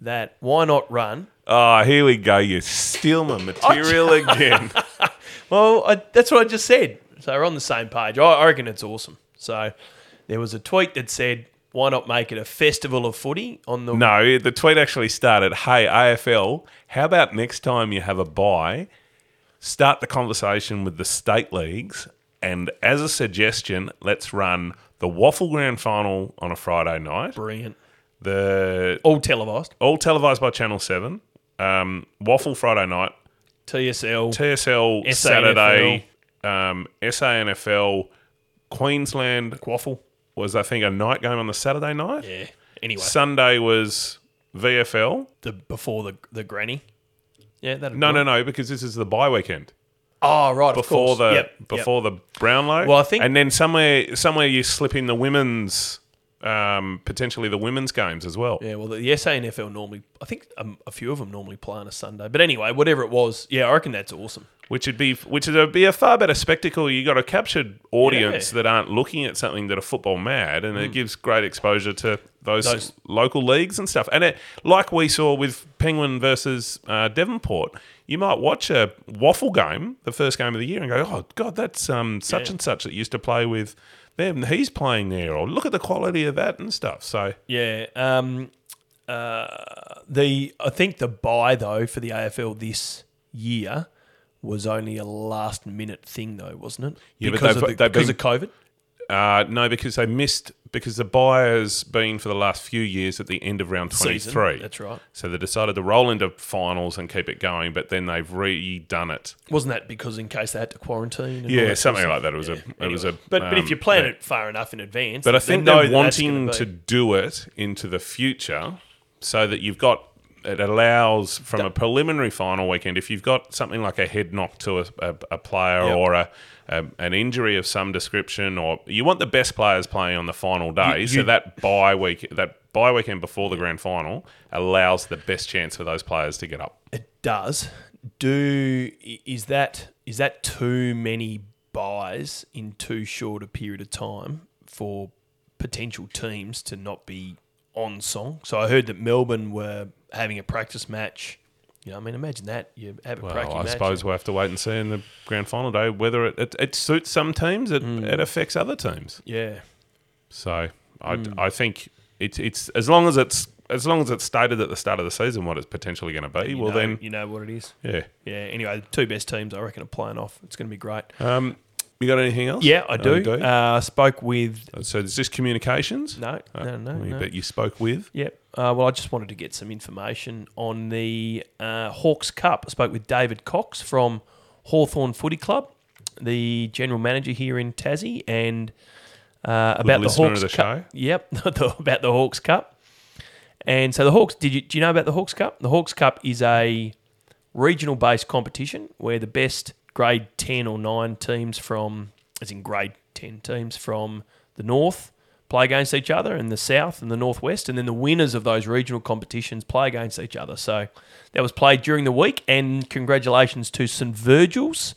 Speaker 2: that why not run
Speaker 1: Oh, here we go. You steal my material again.
Speaker 2: Well, I, that's what I just said. So we're on the same page. I, I reckon it's awesome. So there was a tweet that said, "Why not make it a festival of footy on the?"
Speaker 1: No, the tweet actually started, "Hey AFL, how about next time you have a buy, start the conversation with the state leagues, and as a suggestion, let's run the Waffle Grand Final on a Friday night,
Speaker 2: Brilliant.
Speaker 1: the
Speaker 2: All televised.
Speaker 1: all televised by Channel Seven, um, Waffle Friday night,
Speaker 2: TSL.
Speaker 1: TSL
Speaker 2: SANFL.
Speaker 1: Saturday, um, SANFL, Queensland
Speaker 2: Waffle.
Speaker 1: was I think a night game on the Saturday night.
Speaker 2: Yeah. Anyway,
Speaker 1: Sunday was VFL.
Speaker 2: the before the the granny. Yeah. That.
Speaker 1: No, no, no, because this is the bye weekend
Speaker 2: Oh right.
Speaker 1: before
Speaker 2: of
Speaker 1: the
Speaker 2: Yep, yep.
Speaker 1: before the Brownlow.
Speaker 2: Well, I think-
Speaker 1: and then somewhere somewhere you slip in the women's, um, potentially the women's games as well.
Speaker 2: Yeah, well, the SANFL normally, I think um, a few of them normally play on a Sunday. But anyway, whatever it was, yeah, I reckon that's awesome.
Speaker 1: Which would be which would be a far better spectacle. You got a captured audience
Speaker 2: Yeah.
Speaker 1: that aren't looking at something that are football mad, and it gives great exposure to those,
Speaker 2: Those-
Speaker 1: local leagues and stuff. And it, like we saw with Penguin versus uh, Devonport, you might watch a waffle game, the first game of the year, and go, "Oh God, that's um, such
Speaker 2: Yeah.
Speaker 1: and such that used to play with them. He's playing there, or look at the quality of that and stuff." So
Speaker 2: Yeah. Um, uh, the I think the buy though for the AFL this year was only a last minute thing though, wasn't it?
Speaker 1: Yeah,
Speaker 2: because of the, because
Speaker 1: been-
Speaker 2: of COVID.
Speaker 1: Uh, no, because they missed because the buy has been for the last few years at the end of round twenty three.
Speaker 2: that's right.
Speaker 1: So they decided to roll into finals and keep it going, but then they've redone it.
Speaker 2: Wasn't that because in case they had to quarantine? And all
Speaker 1: Yeah,
Speaker 2: that
Speaker 1: something
Speaker 2: sort of
Speaker 1: like that. It was a. It was a.
Speaker 2: But but if
Speaker 1: um,
Speaker 2: you plan
Speaker 1: yeah.
Speaker 2: it far enough in advance,
Speaker 1: But I think they're wanting to do it into the future so that you've got. It allows from a preliminary final weekend if you've got something like a head knock to a, a, a player
Speaker 2: Yep.
Speaker 1: or a, a an injury of some description, or you want the best players playing on the final day.
Speaker 2: You-
Speaker 1: so
Speaker 2: you-
Speaker 1: that bye week, that bye weekend before the grand final, allows the best chance for those players to get up.
Speaker 2: It does. Do is that is that too many buys in too short a period of time for potential teams to not be on song? So I heard that Melbourne were having a practice match. You know, I mean, imagine that you have a
Speaker 1: Well,
Speaker 2: practice
Speaker 1: I
Speaker 2: match.
Speaker 1: suppose we'll have to wait and see in the grand final day whether it, it, it suits some teams, it,
Speaker 2: Mm.
Speaker 1: it affects other teams.
Speaker 2: yeah,
Speaker 1: So I,
Speaker 2: Hmm.
Speaker 1: I think it's it's as long as it's as long as it's stated at the start of the season what it's potentially going to be. Well,
Speaker 2: know-
Speaker 1: then
Speaker 2: you know what it is.
Speaker 1: yeah.
Speaker 2: Yeah. Anyway, the two best teams I reckon are playing off. It's going to be great.
Speaker 1: Um, you got anything else?
Speaker 2: Yeah, I
Speaker 1: Oh,
Speaker 2: do.
Speaker 1: do?
Speaker 2: Uh, I spoke with
Speaker 1: so is this communications?
Speaker 2: no,
Speaker 1: Oh,
Speaker 2: no, no, no.
Speaker 1: bet you spoke with.
Speaker 2: Yep. Uh, well, I just wanted to get some information on the uh, Hawks Cup. I spoke with David Cox from Hawthorn Footy Club, the general manager here in Tassie, and uh, about the Hawks
Speaker 1: the
Speaker 2: Cup.
Speaker 1: show.
Speaker 2: Yep, about the Hawks Cup. And so the Hawks. Did you do you know about the Hawks Cup? The Hawks Cup is a regional based competition where the best grade 10 or 9 teams from as in grade 10 teams from the north play against each other and the south and the northwest and then the winners of those regional competitions play against each other so that was played during the week and congratulations to St Virgil's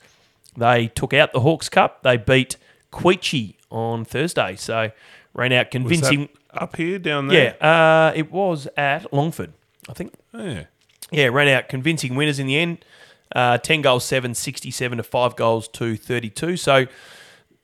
Speaker 2: they took out the Hawks Cup they beat Queechy on Thursday so ran out convincing
Speaker 1: up here, down there.
Speaker 2: yeah uh, it was at Longford I think
Speaker 1: Yeah.
Speaker 2: yeah, ran out convincing winners in the end. Uh, 10 goals, 7, 67 to 5 goals to 32. So,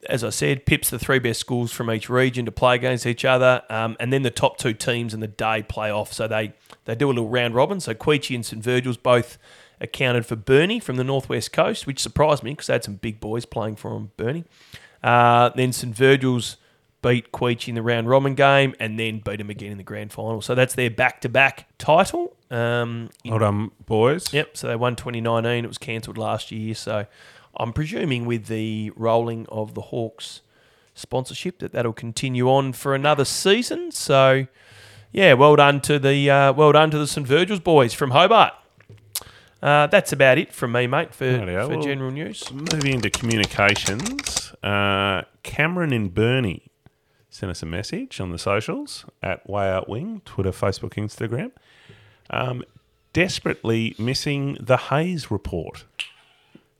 Speaker 2: as I said, Pips the three best schools from each region to play against each other. Um, and then the top two teams in the day play off. So they, they do a little round robin. So Queechy and St Virgil's both accounted for Burnie from the northwest coast, which surprised me because they had some big boys playing for them, Burnie. Uh, then St Virgil's beat Queech in the round robin game and then beat them again in the grand final. So that's their back to back title. Um, in
Speaker 1: Hold on, boys.
Speaker 2: Yep. So they won 2019. It was cancelled last year. So I'm presuming with the rolling of the Hawks sponsorship that that'll continue on for another season. So yeah, well done to the uh, well done to the St Virgil's boys from Hobart. Uh, that's about it from me, mate, for, for
Speaker 1: well-
Speaker 2: general news.
Speaker 1: Moving into communications, uh, Cameron in Burnie sent us a message on the socials at Way Out Wing, Twitter, Facebook, Instagram. Um, desperately missing the Hayes report.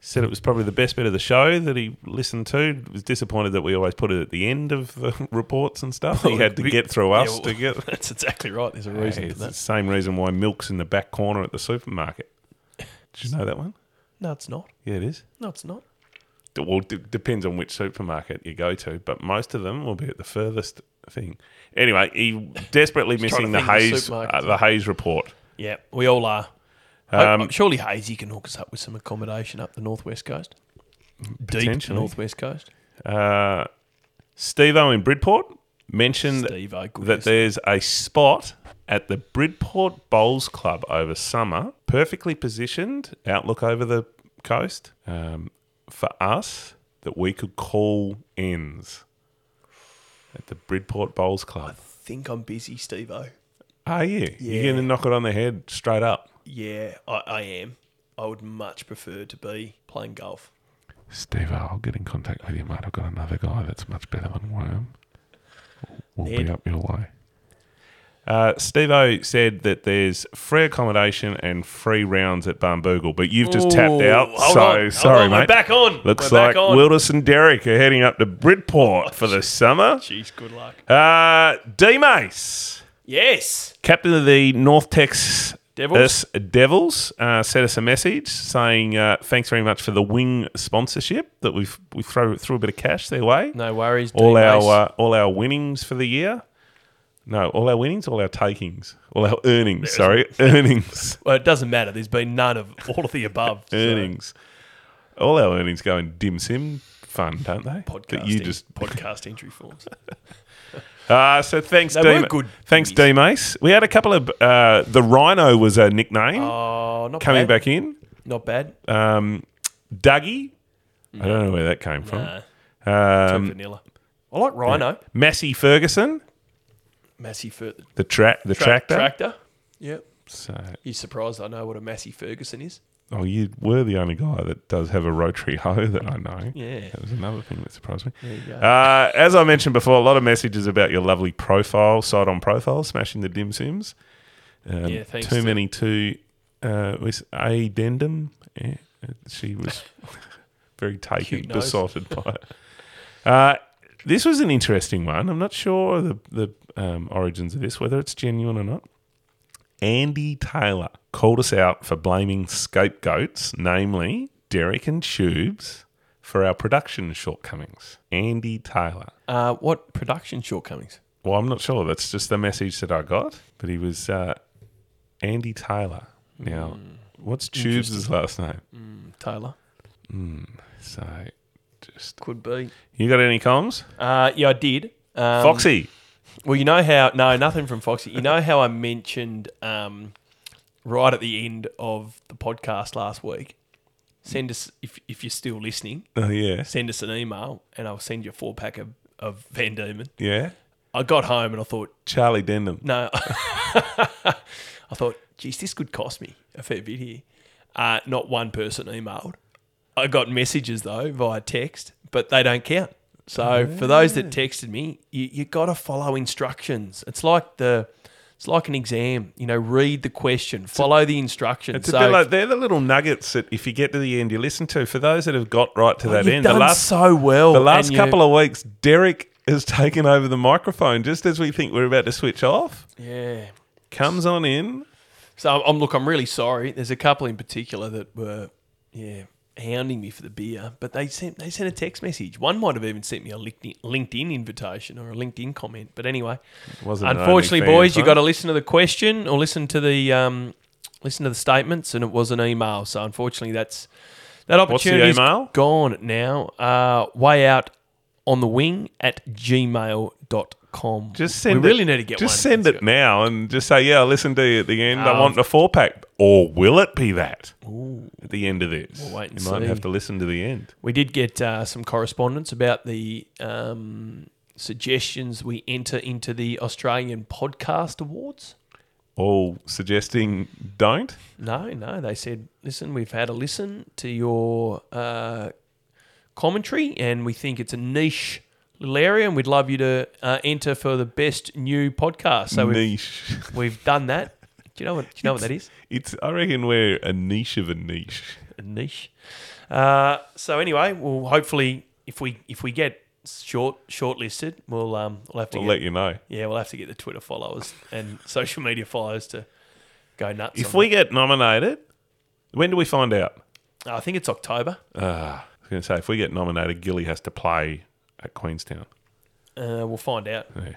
Speaker 1: Said it was probably the best bit of the show that he listened to. Was disappointed that we always put it at the end of the reports and stuff. He had to get through
Speaker 2: Yeah,
Speaker 1: us
Speaker 2: well,
Speaker 1: to get.
Speaker 2: That's exactly right. There's a reason
Speaker 1: Hey,
Speaker 2: for
Speaker 1: it's the
Speaker 2: that.
Speaker 1: same reason why milk's in the back corner at the supermarket. Did you know that one?
Speaker 2: No, it's not.
Speaker 1: Yeah, it is.
Speaker 2: No, it's not.
Speaker 1: Well, d- depends on which supermarket you go to, but most of them will be at the furthest thing. Anyway, he desperately missing the
Speaker 2: to the
Speaker 1: Hayes, uh, the Hayes report.
Speaker 2: Yeah, we all are.
Speaker 1: Um,
Speaker 2: Hope- surely Hazy can hook us up with some accommodation up the northwest coast. Deep northwest coast.
Speaker 1: Uh, Steve O in Bridport mentioned
Speaker 2: Steve O,
Speaker 1: that there's a spot at the Bridport Bowls Club over summer, perfectly positioned, outlook over the coast, um, for us that we could call ends at the Bridport Bowls Club.
Speaker 2: I think I'm busy, Steve O.
Speaker 1: Are you?
Speaker 2: Yeah.
Speaker 1: You're going to knock it on the head straight up.
Speaker 2: Yeah, I, I am. I would much prefer to be playing golf.
Speaker 1: Steve, I'll get in contact with you, mate. I've got another guy that's much better than Worm. We'll
Speaker 2: Ned.
Speaker 1: be up your way. Uh, Steve O said that there's free accommodation and free rounds at Barnbougle, but you've just tapped out. so
Speaker 2: on,
Speaker 1: sorry,
Speaker 2: on,
Speaker 1: mate.
Speaker 2: We're back on.
Speaker 1: Looks
Speaker 2: we're
Speaker 1: like
Speaker 2: on.
Speaker 1: Wilders and Derek are heading up to Bridport for the summer.
Speaker 2: Jeez, good luck.
Speaker 1: Uh, D Mace,
Speaker 2: Yes.
Speaker 1: captain of the North Texas
Speaker 2: Devils.
Speaker 1: Devils, uh, sent us a message saying uh, thanks very much for the wing sponsorship that we've we throw threw a bit of cash their way.
Speaker 2: No worries.
Speaker 1: all
Speaker 2: D-Mace.
Speaker 1: our uh, all our winnings for the year. No, all our winnings, all our takings, all our earnings. Sorry, earnings,
Speaker 2: well, it doesn't matter. There's been none of all of the above. so
Speaker 1: earnings. All our earnings go in dim sim fund, don't they?
Speaker 2: Podcasting,
Speaker 1: That you just
Speaker 2: podcast entry forms.
Speaker 1: uh, so thanks,
Speaker 2: They
Speaker 1: D.
Speaker 2: were good
Speaker 1: Thanks. D Mace. We had a couple of uh, the Rhino was a nickname
Speaker 2: Oh, not
Speaker 1: coming
Speaker 2: bad.
Speaker 1: back in.
Speaker 2: Not bad.
Speaker 1: Um, Dougie, I don't know where that came from.
Speaker 2: Nah, too
Speaker 1: Um,
Speaker 2: vanilla. I like Rhino.
Speaker 1: Massey Ferguson,
Speaker 2: Massey Fer-
Speaker 1: the track, the
Speaker 2: tra-
Speaker 1: tractor.
Speaker 2: Tractor. Yep.
Speaker 1: So,
Speaker 2: You surprised I know what a Massey Ferguson is?
Speaker 1: oh, you were the only guy that does have a rotary hoe that I know.
Speaker 2: Yeah.
Speaker 1: That was another thing that surprised me.
Speaker 2: There you go.
Speaker 1: Uh, as I mentioned before, a lot of messages about your lovely profile, side on profile, smashing the dim sims. Um,
Speaker 2: Yeah, thanks
Speaker 1: Too
Speaker 2: to-
Speaker 1: many to uh, was addendum. Yeah, she was very taken, besotted by it. Uh, this was an interesting one. I'm not sure the the um, origins of this, whether it's genuine or not. Andy Taylor called us out for blaming scapegoats, namely Derek and Tubes, for our production shortcomings. Andy Taylor.
Speaker 2: Uh, what production shortcomings?
Speaker 1: Well, I'm not sure. That's just the message that I got. But he was uh, Andy Taylor. Now, what's Tubes' last name?
Speaker 2: Taylor
Speaker 1: So, just
Speaker 2: could be.
Speaker 1: you got any comms?
Speaker 2: Uh, yeah, I did. Um,
Speaker 1: Foxy.
Speaker 2: Well, you know how? No, nothing from Foxy. You know how I mentioned um, right at the end of the podcast last week. Send us if if you're still listening.
Speaker 1: Oh yeah,
Speaker 2: Send us an email, and I'll send you a four pack of, of Van Diemen.
Speaker 1: yeah.
Speaker 2: I got home and I thought,
Speaker 1: Charlie Denham.
Speaker 2: no. I thought, geez, this could cost me a fair bit here. Uh, not one person emailed. I got messages though via text, but they don't count. So for those that ah. texted me, you you got to follow instructions. It's like the it's like an exam. You know, read the question, follow the instructions.
Speaker 1: It's a
Speaker 2: so
Speaker 1: bit like they're the little nuggets that if you get to the end, you listen to. For those that have got right to oh, that
Speaker 2: you've
Speaker 1: end,
Speaker 2: done
Speaker 1: the last
Speaker 2: so well.
Speaker 1: the last couple of weeks, Derek has taken over the microphone just as we think we're about to switch off.
Speaker 2: yeah.
Speaker 1: Comes on in.
Speaker 2: So I'm look. I'm really sorry. There's a couple in particular that were, yeah, hounding me for the beer. But they sent they sent a text message. One might have even sent me a LinkedIn, LinkedIn invitation or a LinkedIn comment. But anyway, unfortunately, boys, you got to listen to the question or listen to the um, listen to the statements, and it was an email. So unfortunately, that's that opportunity gone now. Uh, way out on the wing at gmail.com.
Speaker 1: Just send
Speaker 2: we
Speaker 1: it.
Speaker 2: really need to get
Speaker 1: just
Speaker 2: one.
Speaker 1: send it now and just say, "Yeah, I'll listen to you at the end. I
Speaker 2: Oh.
Speaker 1: want a four pack." Or will it be that at the end of this?
Speaker 2: We'll wait and
Speaker 1: you might
Speaker 2: see.
Speaker 1: have to listen to the end.
Speaker 2: We did get uh, some correspondence about the um, suggestions we enter into the Australian Podcast Awards.
Speaker 1: All suggesting don't.
Speaker 2: No, no, they said, listen, we've had a listen to your uh, commentary and we think it's a niche little area and we'd love you to uh, enter for the best new podcast. So we've, we've done that. Do you know what? Do you know what that is?
Speaker 1: It's. I reckon we're a niche of a niche.
Speaker 2: a niche. Uh, so anyway, well, hopefully, if we if we get short shortlisted, we'll um we'll have to
Speaker 1: I'll
Speaker 2: get,
Speaker 1: let you know.
Speaker 2: yeah we'll have to get the Twitter followers and social media followers to go nuts.
Speaker 1: If
Speaker 2: on
Speaker 1: we get nominated, when do we find out?
Speaker 2: it. I think it's October.
Speaker 1: Uh, I was going to say, if we get nominated, Gilly has to play at Queenstown.
Speaker 2: Uh, we'll find out.
Speaker 1: Yeah.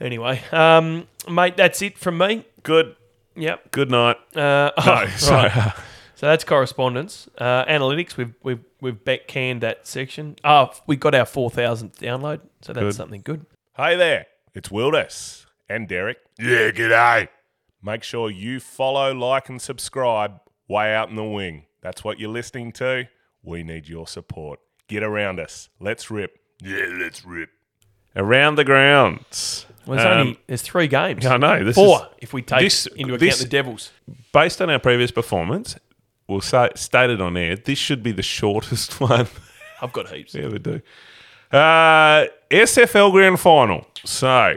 Speaker 2: Anyway, um, mate, that's it from me.
Speaker 1: Good.
Speaker 2: Yep.
Speaker 1: Good night.
Speaker 2: Uh,
Speaker 1: No,
Speaker 2: right.
Speaker 1: sorry.
Speaker 2: So that's correspondence. Uh, analytics, we've we've we've back canned that section. Oh, we got our four thousandth download, so that's
Speaker 1: Good.
Speaker 2: something good.
Speaker 4: Hey there, it's Wilders and Derek.
Speaker 1: Yeah, g'day.
Speaker 4: Make sure you follow, like, and subscribe way out in the wing. That's what you're listening to. We need your support. Get around us. Let's rip. Yeah, let's rip.
Speaker 1: Around the grounds.
Speaker 2: Well, there's
Speaker 1: Um,
Speaker 2: only there's three games.
Speaker 1: I know. This
Speaker 2: Four,
Speaker 1: is
Speaker 2: if we take
Speaker 1: this-
Speaker 2: into account
Speaker 1: this-
Speaker 2: the Devils.
Speaker 1: based on our previous performance. We'll say stated on air. This should be the shortest one
Speaker 2: I've got heaps.
Speaker 1: Yeah, we ever do. Uh, SFL Grand Final. So,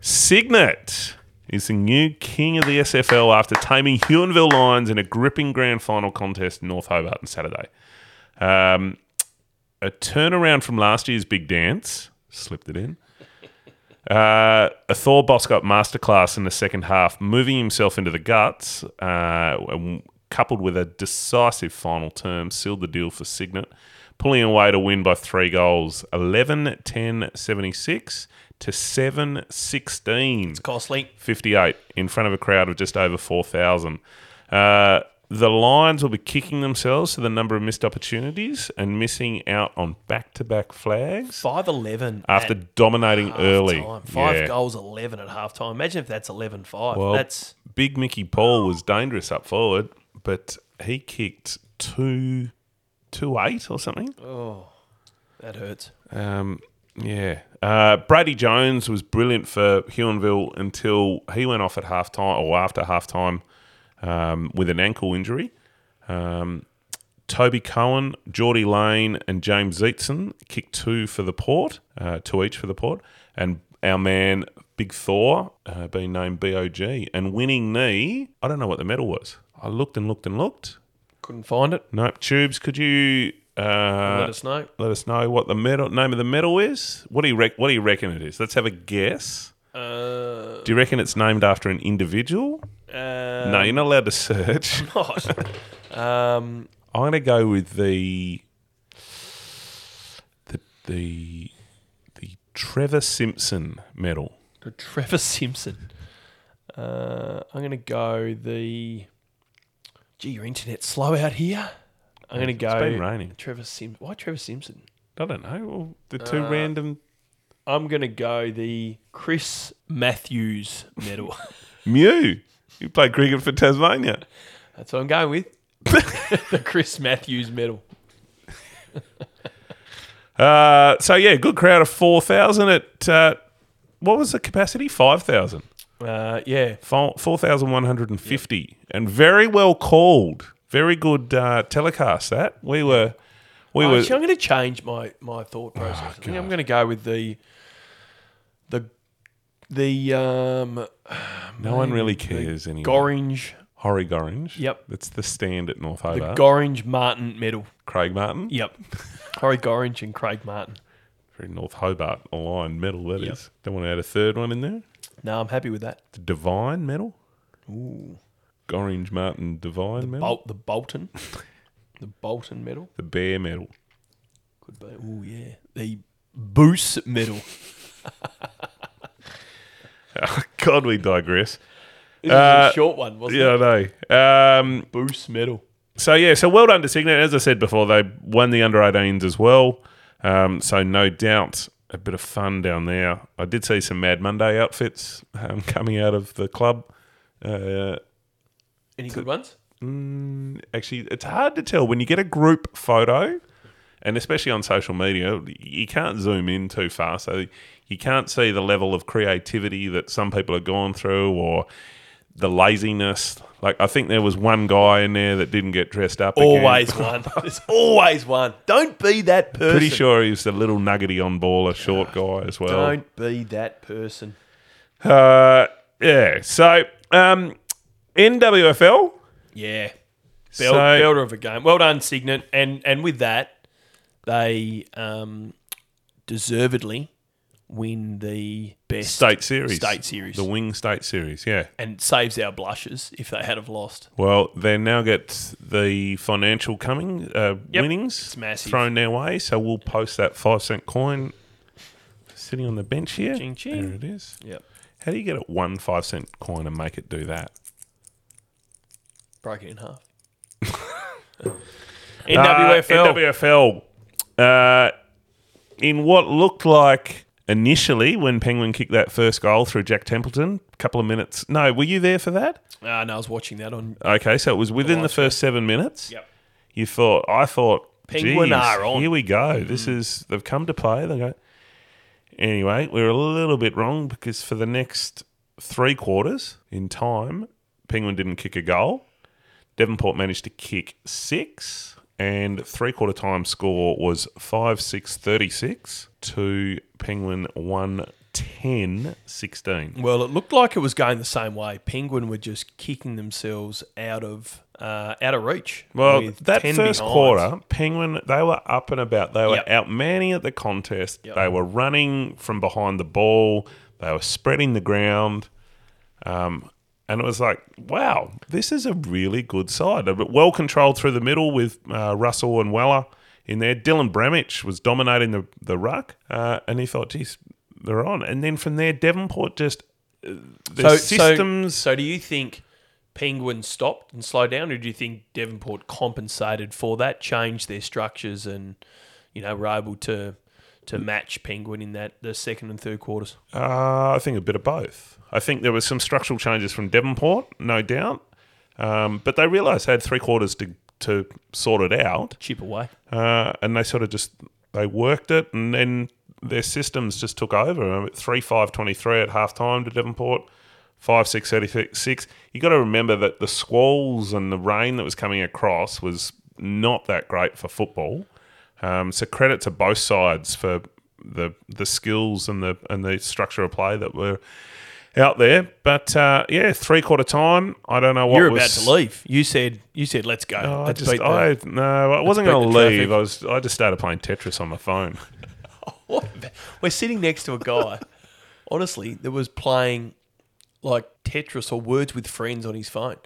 Speaker 1: Cygnet is the new king of the SFL after taming Huonville Lions in a gripping grand final contest in North Hobart on Saturday. Um, a turnaround from last year's big dance. Slipped it in. Uh, a Thor Boscott masterclass in the second half, moving himself into the guts, uh, coupled with a decisive final term, sealed the deal for Cygnet, pulling away to win by three goals 11 10 76 to 7 16.
Speaker 2: Costly.
Speaker 1: 58 in front of a crowd of just over 4,000. Uh, the Lions will be kicking themselves for the number of missed opportunities and missing out on back to back flags
Speaker 2: Five eleven
Speaker 1: after dominating early.
Speaker 2: Time. Five
Speaker 1: Yeah.
Speaker 2: goals, eleven at half time. Imagine if that's 11-5.
Speaker 1: Well,
Speaker 2: that's
Speaker 1: Big Mickey Paul was dangerous up forward, but he kicked two, two eight or something. Oh.
Speaker 2: That hurts.
Speaker 1: Um, yeah. Uh, Brady Jones was brilliant for Huonville until he went off at half time or after half time um, with an ankle injury. Um, Toby Cohen, Geordie Lane, and James Zeetson kicked two for the port, uh, two each for the port. And our man, Big Thor, uh, being named BOG. And winning knee, I don't know what the medal was. I looked and looked and looked.
Speaker 2: Couldn't find it.
Speaker 1: Nope. Tubes, could you uh,
Speaker 2: Let us know.
Speaker 1: let us know what the medal name of the medal is. What do you rec- What do you reckon it is? Let's have a guess.
Speaker 2: Uh,
Speaker 1: Do you reckon it's named after an individual?
Speaker 2: Uh,
Speaker 1: no, you're not allowed to search.
Speaker 2: not. um,
Speaker 1: I'm going to go with the the the the Trevor Simpson medal.
Speaker 2: The Trevor Simpson. Uh, I'm going to go the. Gee, your internet's slow out here. I'm going to go.
Speaker 1: It's been raining.
Speaker 2: Trevor Simpson. Why Trevor Simpson?
Speaker 1: I don't know. Well, the two
Speaker 2: Uh,
Speaker 1: random
Speaker 2: I'm going to go the Chris Matthews medal.
Speaker 1: Mew. You played cricket for Tasmania.
Speaker 2: That's what I'm going with. the Chris Matthews medal.
Speaker 1: Uh, so yeah, good crowd of four thousand at uh, what was the capacity? Five thousand.
Speaker 2: Uh, yeah.
Speaker 1: Four thousand one hundred and fifty, and very well called. Very good uh, telecast. That we were, we
Speaker 2: Oh,
Speaker 1: were.
Speaker 2: actually, I'm going to change my, my thought process. I think I'm going to go with the the the um
Speaker 1: no one really cares anymore.
Speaker 2: Gorringe
Speaker 1: Horry Gorringe.
Speaker 2: Yep.
Speaker 1: that's the stand at North Hobart.
Speaker 2: the
Speaker 1: Hobart.
Speaker 2: Gorringe Martin medal.
Speaker 1: Craig Martin.
Speaker 2: Yep. Corey Gorringe and Craig Martin.
Speaker 1: Very North Hobart aligned medal. That is.
Speaker 2: Yep.
Speaker 1: Don't want to add a third one in there.
Speaker 2: No, I'm happy with that.
Speaker 1: The Divine medal. Ooh. Gorringe Martin Divine medal.
Speaker 2: Bolt the Bolton. the Bolton medal.
Speaker 1: the Bear medal.
Speaker 2: Could be. Oh yeah. The Boos medal.
Speaker 1: God, we digress.
Speaker 2: This
Speaker 1: Uh,
Speaker 2: is a short one, wasn't
Speaker 1: Yeah,
Speaker 2: it?
Speaker 1: I know. Um,
Speaker 2: Boos medal.
Speaker 1: so yeah, so well done to Cygnet. As I said before, they won the under 18s as well. Um, so no doubt a bit of fun down there. I did see some Mad Monday outfits um, coming out of the club. Uh,
Speaker 2: Any good ones?
Speaker 1: mm, actually, it's hard to tell when you get a group photo, and especially on social media, you can't zoom in too far, so you can't see the level of creativity that some people are going through or the laziness. Like I think there was one guy in there that didn't get dressed up. again.
Speaker 2: Always one. There's always one. Don't be that person.
Speaker 1: Pretty sure he was a little nuggety on ball, a short guy as well.
Speaker 2: Don't be that person.
Speaker 1: Uh, yeah. So um, NWFL.
Speaker 2: Yeah.
Speaker 1: So-
Speaker 2: Bel- Belter of a game. Well done, Cygnet. And and with that, they um, deservedly win the best
Speaker 1: State series.
Speaker 2: State series.
Speaker 1: The Wing State Series, yeah.
Speaker 2: and saves our blushes if they had have lost.
Speaker 1: Well, they now get the financial coming uh,
Speaker 2: Yep.
Speaker 1: winnings thrown their way. So we'll post that five cent coin sitting on the bench here.
Speaker 2: Ching, ching.
Speaker 1: There it is.
Speaker 2: Yep.
Speaker 1: How do you get it one five cent coin and make it do that?
Speaker 2: Break it in half.
Speaker 1: Uh,
Speaker 2: NWFL.
Speaker 1: Uh, in what looked like initially when Penguin kicked that first goal through Jack Templeton, a couple of minutes. No, were you there for that?
Speaker 2: Ah, no, I was watching that on.
Speaker 1: Okay, so it was within the first seven minutes.
Speaker 2: Yep.
Speaker 1: You thought, I thought,
Speaker 2: Penguin
Speaker 1: geez,
Speaker 2: are on.
Speaker 1: Here we go. This is they've come to play. They go. Anyway, we were a little bit wrong because for the next three quarters in time, Penguin didn't kick a goal. Devonport managed to kick six, and three quarter time score was 5 6 36 to Penguin 1 10 16.
Speaker 2: Well, it looked like it was going the same way. Penguin were just kicking themselves out of uh, out of reach.
Speaker 1: Well, that
Speaker 2: 10
Speaker 1: first
Speaker 2: behinds.
Speaker 1: quarter, Penguin, they were up and about. They were
Speaker 2: Yep.
Speaker 1: outmanning at the contest.
Speaker 2: Yep.
Speaker 1: They were running from behind the ball. They were spreading the ground. Um, and it was like, wow, this is a really good side. But well controlled through the middle with uh, Russell and Weller in there. Dylan Bramich was dominating the, the ruck. Uh, and he thought, geez, they're on. And then from there, Devonport just, uh, the systems.
Speaker 2: So, so do you think Penguin stopped and slowed down, or do you think Devonport compensated for that, changed their structures, and you know were able to to match Penguin in that the second and third quarters?
Speaker 1: Uh, I think a bit of both. I think there was some structural changes from Devonport, no doubt, um, but they realised they had three quarters to to sort it out,
Speaker 2: Chip away.
Speaker 1: uh, and they sort of just they worked it, and then their systems just took over. Three five twenty three at half time to Devonport. Five six thirty six. You got to remember that the squalls and the rain that was coming across was not that great for football. Um, so credit to both sides for the the skills and the and the structure of play that were out there. But uh, yeah, three quarter time. I don't know what
Speaker 2: You're
Speaker 1: was,
Speaker 2: about to leave. You said you said let's go.
Speaker 1: Oh, I
Speaker 2: let's
Speaker 1: just
Speaker 2: beat the-
Speaker 1: I no, I wasn't going to leave. I was I just started playing Tetris on my phone.
Speaker 2: We're sitting next to a guy, honestly, that was playing like Tetris or Words with Friends on his phone.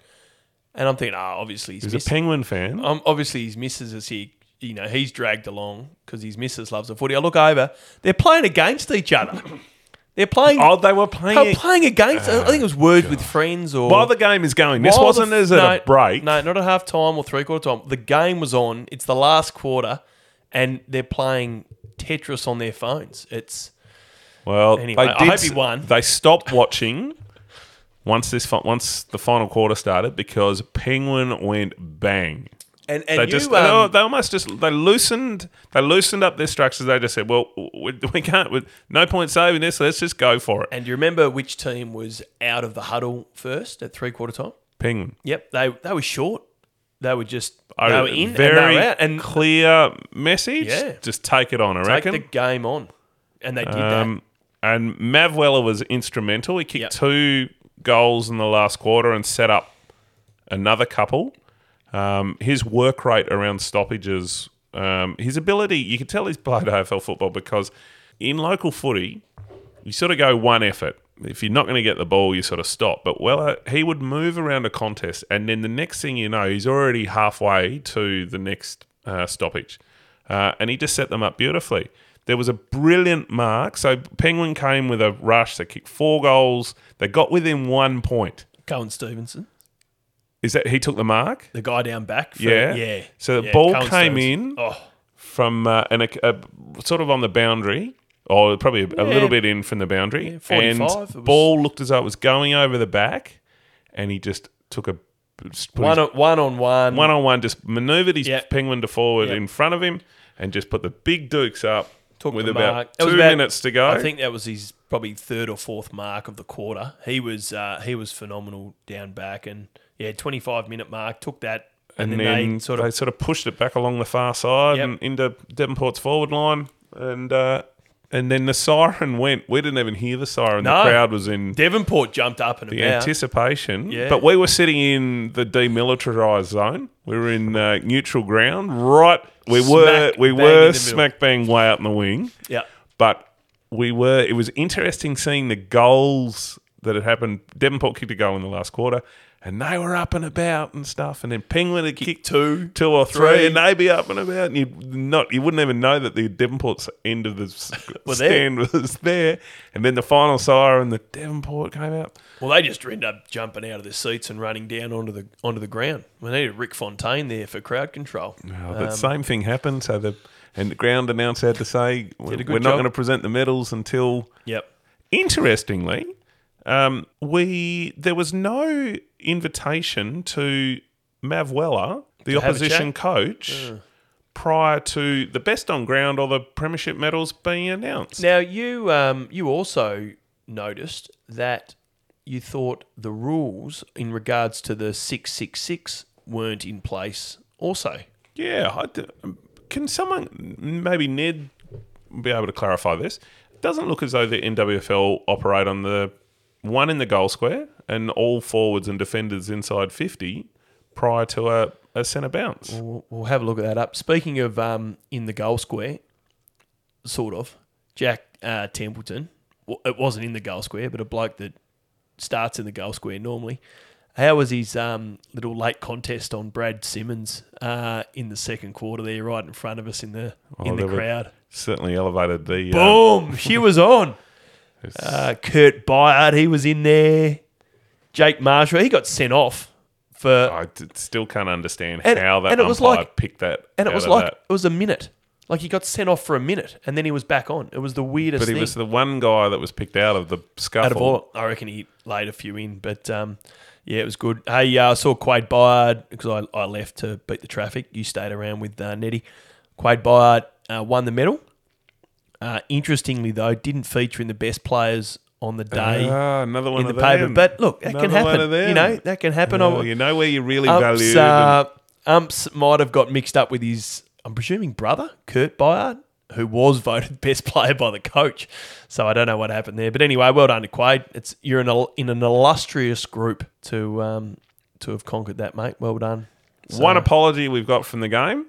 Speaker 2: And I'm thinking, oh, obviously he's
Speaker 1: He's a. Penguin fan.
Speaker 2: Um, obviously his missus is here. You know, he's dragged along because his missus loves the footy. I look over, they're playing against each other. They're playing.
Speaker 1: Oh, they were playing.
Speaker 2: they
Speaker 1: playing.
Speaker 2: were playing against. I think it was words with oh, friends or
Speaker 1: While the game is going, this wasn't
Speaker 2: the-
Speaker 1: as
Speaker 2: no,
Speaker 1: a break.
Speaker 2: No, not at half time or three quarter time. The game was on. It's the last quarter, and they're playing Tetris on their phones. It's
Speaker 1: Well,
Speaker 2: Anyway,
Speaker 1: they
Speaker 2: I
Speaker 1: did,
Speaker 2: hope he won.
Speaker 1: They stopped watching once this once the final quarter started because Penguin went bang.
Speaker 2: And and
Speaker 1: They
Speaker 2: you
Speaker 1: just
Speaker 2: um,
Speaker 1: they, they almost just they loosened they loosened up their structures. They just said, "Well, we, we can't. With no point saving this. Let's just go for it."
Speaker 2: and do you remember which team was out of the huddle first at three quarter time?
Speaker 1: Penguin.
Speaker 2: Yep, they they were short. They were just
Speaker 1: I-
Speaker 2: they were in
Speaker 1: very
Speaker 2: and they were out and
Speaker 1: clear message.
Speaker 2: Yeah.
Speaker 1: just take it on. I
Speaker 2: take
Speaker 1: reckon.
Speaker 2: the game on, and they did
Speaker 1: Um, and Mav Weller was instrumental. He kicked
Speaker 2: Yep.
Speaker 1: two goals in the last quarter and set up another couple. Um, his work rate around stoppages, um, his ability, you could tell he's played AFL football because in local footy, you sort of go one effort. If you're not going to get the ball, you sort of stop. But Weller, he would move around a contest, and then the next thing you know, he's already halfway to the next uh, stoppage. Uh, and he just set them up beautifully. There was a brilliant mark. So Penguin came with a rush. They kicked four goals. They got within one point.
Speaker 2: Cohen Stevenson,
Speaker 1: Is that he took the mark?
Speaker 2: the guy down back. for-
Speaker 1: Yeah.
Speaker 2: yeah.
Speaker 1: So the
Speaker 2: yeah,
Speaker 1: ball
Speaker 2: Cohen
Speaker 1: came
Speaker 2: Stevenson.
Speaker 1: in
Speaker 2: Oh,
Speaker 1: from uh, and a, a, sort of on the boundary, or probably a, a little bit in from the boundary.
Speaker 2: Yeah, 45,
Speaker 1: and
Speaker 2: was-
Speaker 1: ball looked as though it was going over the back, and he just took a just
Speaker 2: one
Speaker 1: his
Speaker 2: on one on one.
Speaker 1: one on one, just manoeuvred his
Speaker 2: Yeah.
Speaker 1: penguin to forward
Speaker 2: Yeah.
Speaker 1: in front of him, and just put the big dukes up
Speaker 2: Took
Speaker 1: with about
Speaker 2: mark.
Speaker 1: Two
Speaker 2: was about-
Speaker 1: minutes to go.
Speaker 2: I think that was his probably third or fourth mark of the quarter. He was uh, he was phenomenal down back, and yeah, twenty five minute mark took that, and,
Speaker 1: and
Speaker 2: then,
Speaker 1: then
Speaker 2: they sort of
Speaker 1: they sort of pushed it back along the far side
Speaker 2: Yep.
Speaker 1: and into Devonport's forward line, and uh, and then the siren went. We didn't even hear the siren.
Speaker 2: No.
Speaker 1: The crowd was in
Speaker 2: Devonport jumped up and
Speaker 1: the
Speaker 2: about.
Speaker 1: anticipation.
Speaker 2: Yeah.
Speaker 1: But we were sitting in the demilitarized zone. We were in uh, neutral ground. Right, we were
Speaker 2: Smack
Speaker 1: we
Speaker 2: bang
Speaker 1: were smack bang way out in the wing.
Speaker 2: yeah,
Speaker 1: But we were. It was interesting seeing the goals that had happened. Devonport kicked a goal in the last quarter. And they were up and about and stuff, and then Penguin had kicked
Speaker 2: two,
Speaker 1: two or three,
Speaker 2: three.
Speaker 1: and they'd be up and about, and you not you wouldn't even know that the Devonport's end of the s-
Speaker 2: Were there.
Speaker 1: stand was there, and then the final siren, the Devonport came out.
Speaker 2: Well, they just ended up jumping out of their seats and running down onto the onto the ground. We needed Rick Fontaine there for crowd control.
Speaker 1: Oh, the same thing happened. So the and the ground announcer had to say we're we're not going to present the medals until.
Speaker 2: Yep.
Speaker 1: Interestingly, um, we there was no invitation to Mav Weller, the
Speaker 2: To
Speaker 1: opposition coach, prior to the best on ground or the premiership medals being announced.
Speaker 2: Now you um, you also noticed that you thought the rules in regards to the six six six weren't in place. Also,
Speaker 1: Yeah, I d- can someone maybe Ned be able to clarify this? It doesn't look as though the NWFL operate on the one in the goal square and all forwards and defenders inside fifty prior to a, a centre bounce.
Speaker 2: we'll, we'll have a look at that up. Speaking of um, in the goal square, sort of Jack uh, Templeton. Well, it wasn't in the goal square, but a bloke that starts in the goal square normally. How was his um, little late contest on Brad Simmons uh, in the second quarter there, right in front of us in the in the crowd?
Speaker 1: Certainly elevated the. Uh,
Speaker 2: Boom! she was on. Uh, Kurt Byard, he was in there. Jake Marshall, he got sent off for,
Speaker 1: I d- still can't understand
Speaker 2: And-
Speaker 1: how that
Speaker 2: and it was like-
Speaker 1: picked that.
Speaker 2: and it was like
Speaker 1: that.
Speaker 2: it was a minute. Like he got sent off for a minute, and then he was back on. It was the weirdest
Speaker 1: But he
Speaker 2: thing.
Speaker 1: was the one guy that was picked out of the scuffle.
Speaker 2: Out of all, I reckon he laid a few in, but um, yeah, it was good. Hey, uh, I saw Quade Byard because I, I left to beat the traffic. You stayed around with uh, Nettie. Quade Byard uh, won the medal. Uh, interestingly, though, didn't feature in the best players on the day
Speaker 1: Ah, another one
Speaker 2: in the paper.
Speaker 1: them.
Speaker 2: But look, that
Speaker 1: Another
Speaker 2: can happen. You know, that can happen. I-
Speaker 1: you know where you really
Speaker 2: Umps,
Speaker 1: valued.
Speaker 2: uh, Umps might have got mixed up with his, I'm presuming, brother, Kurt Byard, who was voted best player by the coach. So I don't know what happened there. But anyway, well done to Quade. It's You're in, a, in an illustrious group to um, to have conquered that, mate. Well done. So-
Speaker 1: One apology we've got from the game.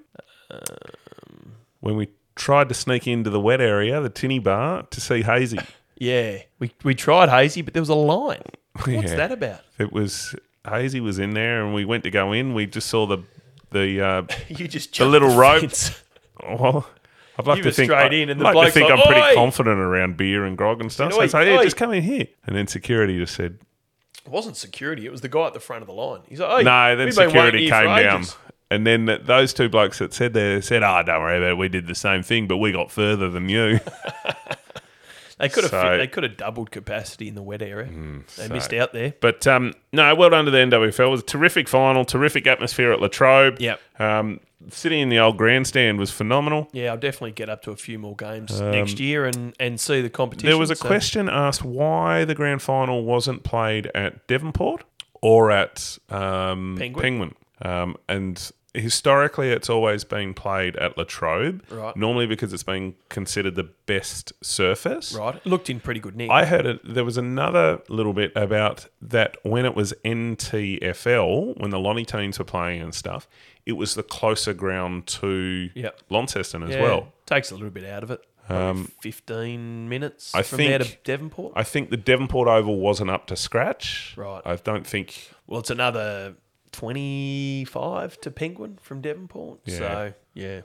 Speaker 1: when we tried to sneak into the wet area, the tinny bar, to see Hazy.
Speaker 2: Yeah, we, we tried Hazy, but there was a line. What's
Speaker 1: Yeah.
Speaker 2: that about?
Speaker 1: It was Hazy was in there, and we went to go in. We just saw the the uh,
Speaker 2: You just
Speaker 1: the
Speaker 2: jumped
Speaker 1: little rope.
Speaker 2: fence.
Speaker 1: Well, I'd like
Speaker 2: You
Speaker 1: to
Speaker 2: were
Speaker 1: think
Speaker 2: straight in and the
Speaker 1: like to
Speaker 2: bloke's
Speaker 1: think
Speaker 2: like,
Speaker 1: I'm pretty
Speaker 2: "Oi!"
Speaker 1: confident around beer and grog and stuff. So I
Speaker 2: Oi,
Speaker 1: say, yeah,
Speaker 2: oi.
Speaker 1: just come in here. And then security just said,
Speaker 2: It wasn't security. It was the guy at the front of the line. He's like, oh,
Speaker 1: no. Then
Speaker 2: we've been
Speaker 1: security came down.
Speaker 2: ages."
Speaker 1: And then those two blokes that said there said, "Oh, don't worry about it. We did the same thing, but we got further than you."
Speaker 2: They could have
Speaker 1: So- Mm,
Speaker 2: fit, they could have doubled capacity in the wet area. they
Speaker 1: so-
Speaker 2: missed out there.
Speaker 1: But um, no, well done to the NWFL. It was a terrific final, terrific atmosphere at Latrobe.
Speaker 2: Yep.
Speaker 1: Um, sitting in the old grandstand was phenomenal.
Speaker 2: Yeah, I'll definitely get up to a few more games next year and, and see the competition.
Speaker 1: Um, There was a
Speaker 2: so-
Speaker 1: question asked why the grand final wasn't played at Devonport or at um,
Speaker 2: Penguin.
Speaker 1: Penguin. Um, and historically, it's always been played at Latrobe.
Speaker 2: Right.
Speaker 1: Normally because it's been considered the best surface.
Speaker 2: Right, it looked in pretty good nick.
Speaker 1: I heard it, there was another little bit about that when it was NTFL, when the Lonnie teams were playing and stuff, it was the closer ground to
Speaker 2: Yep.
Speaker 1: Launceston as
Speaker 2: Yeah,
Speaker 1: well.
Speaker 2: takes a little bit out of it. Probably um, Fifteen minutes
Speaker 1: I
Speaker 2: from there to
Speaker 1: think-
Speaker 2: Devonport.
Speaker 1: I think the Devonport Oval wasn't up to scratch.
Speaker 2: Right.
Speaker 1: I don't think.
Speaker 2: well, it's another twenty-five to Penguin from Devonport.
Speaker 1: Yeah.
Speaker 2: So yeah,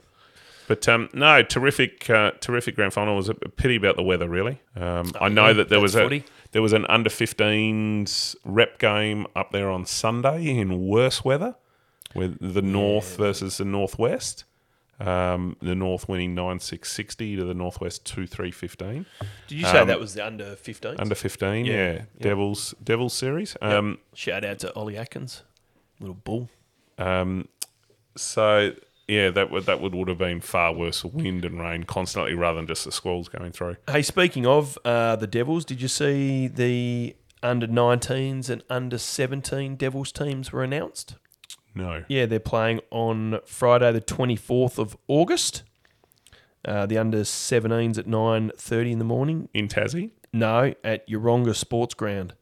Speaker 1: But um, no, terrific, uh, terrific grand final. It was a pity about the weather, really. Um, I know
Speaker 2: yeah,
Speaker 1: that there was a there was an under 15s rep game up there on Sunday in worse weather, with the North versus the Northwest. Um, the North winning nine six sixty to the Northwest two three fifteen.
Speaker 2: did you say
Speaker 1: Um,
Speaker 2: that was the under 15s?
Speaker 1: Under fifteen,
Speaker 2: Yeah,
Speaker 1: yeah,
Speaker 2: yeah.
Speaker 1: Devils Devils series. Um,
Speaker 2: Shout out to Ollie Atkins, little bull.
Speaker 1: Um, so yeah, that would that would, would have been far worse wind and rain constantly rather than just the squalls going through.
Speaker 2: Hey, speaking of uh, the Devils, did you see the under 19s and under 17 Devils teams were announced?
Speaker 1: No,
Speaker 2: Yeah, they're playing on Friday, the 24th of August. Uh, the under 17s at 9.30 in the morning.
Speaker 1: in Tassie.
Speaker 2: No, at Yeronga Sports Ground.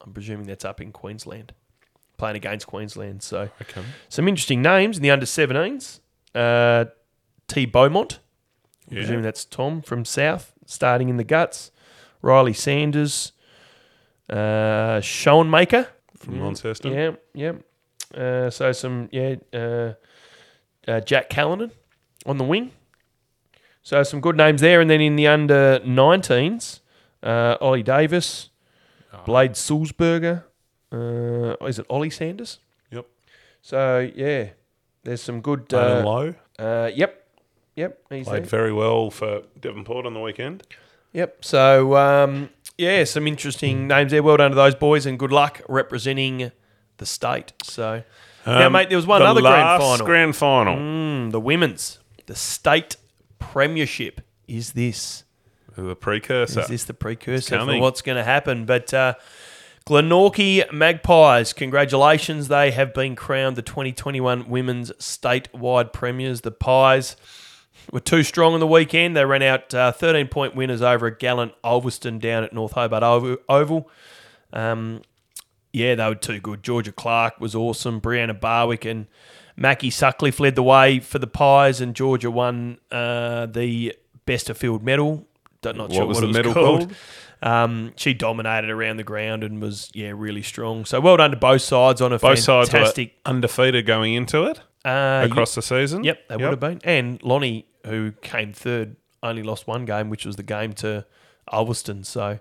Speaker 2: I'm presuming that's up in Queensland. Playing against Queensland. So
Speaker 1: Okay.
Speaker 2: some interesting names in the under 17s. Uh, T. Beaumont.
Speaker 1: Yeah.
Speaker 2: presuming that's Tom from South, starting in the guts. Riley Sanders. Uh, Schoenmaker.
Speaker 1: From Launceston.
Speaker 2: Yeah, yeah. Uh, so some, yeah, uh, uh, Jack Callanan on the wing. So some good names there. And then in the under 19s, uh, Ollie Davis,
Speaker 1: Ah.
Speaker 2: Blade Sulzberger. Uh, is it Ollie Sanders?
Speaker 1: Yep.
Speaker 2: So, yeah, there's some good. Uh,
Speaker 1: Lowe
Speaker 2: uh, yep. Yep. He's
Speaker 1: played
Speaker 2: there.
Speaker 1: very well for Devonport on the weekend.
Speaker 2: Yep. So um, yeah, some interesting names there. Well done to those boys, and good luck representing the state. So now,
Speaker 1: Um,
Speaker 2: mate, there was one
Speaker 1: the
Speaker 2: other grand final.
Speaker 1: Grand final.
Speaker 2: Mm, the women's, the state premiership. Is this
Speaker 1: The precursor.
Speaker 2: is this the precursor for what's going to happen? But uh, Glenorchy Magpies, congratulations! They have been crowned the 2021 women's statewide premiers. The Pies were too strong on the weekend. They ran out uh, 13 point winners over a gallant Ulverston down at North Hobart Oval. Um, yeah, they were too good. Georgia Clark was awesome. Brianna Barwick and Mackie Suckley led the way for the Pies, and Georgia won uh, the best of field medal. Not
Speaker 1: What
Speaker 2: sure
Speaker 1: was
Speaker 2: what
Speaker 1: the
Speaker 2: it was
Speaker 1: medal
Speaker 2: called.
Speaker 1: called?
Speaker 2: Um, she dominated around the ground and was yeah really strong. So well done to both sides on a
Speaker 1: Both sides were
Speaker 2: fantastic.
Speaker 1: undefeated going into it
Speaker 2: uh,
Speaker 1: across the season.
Speaker 2: Yep, they would have been. And Lonnie, who came third, only lost one game, which was the game to Ulverston. So,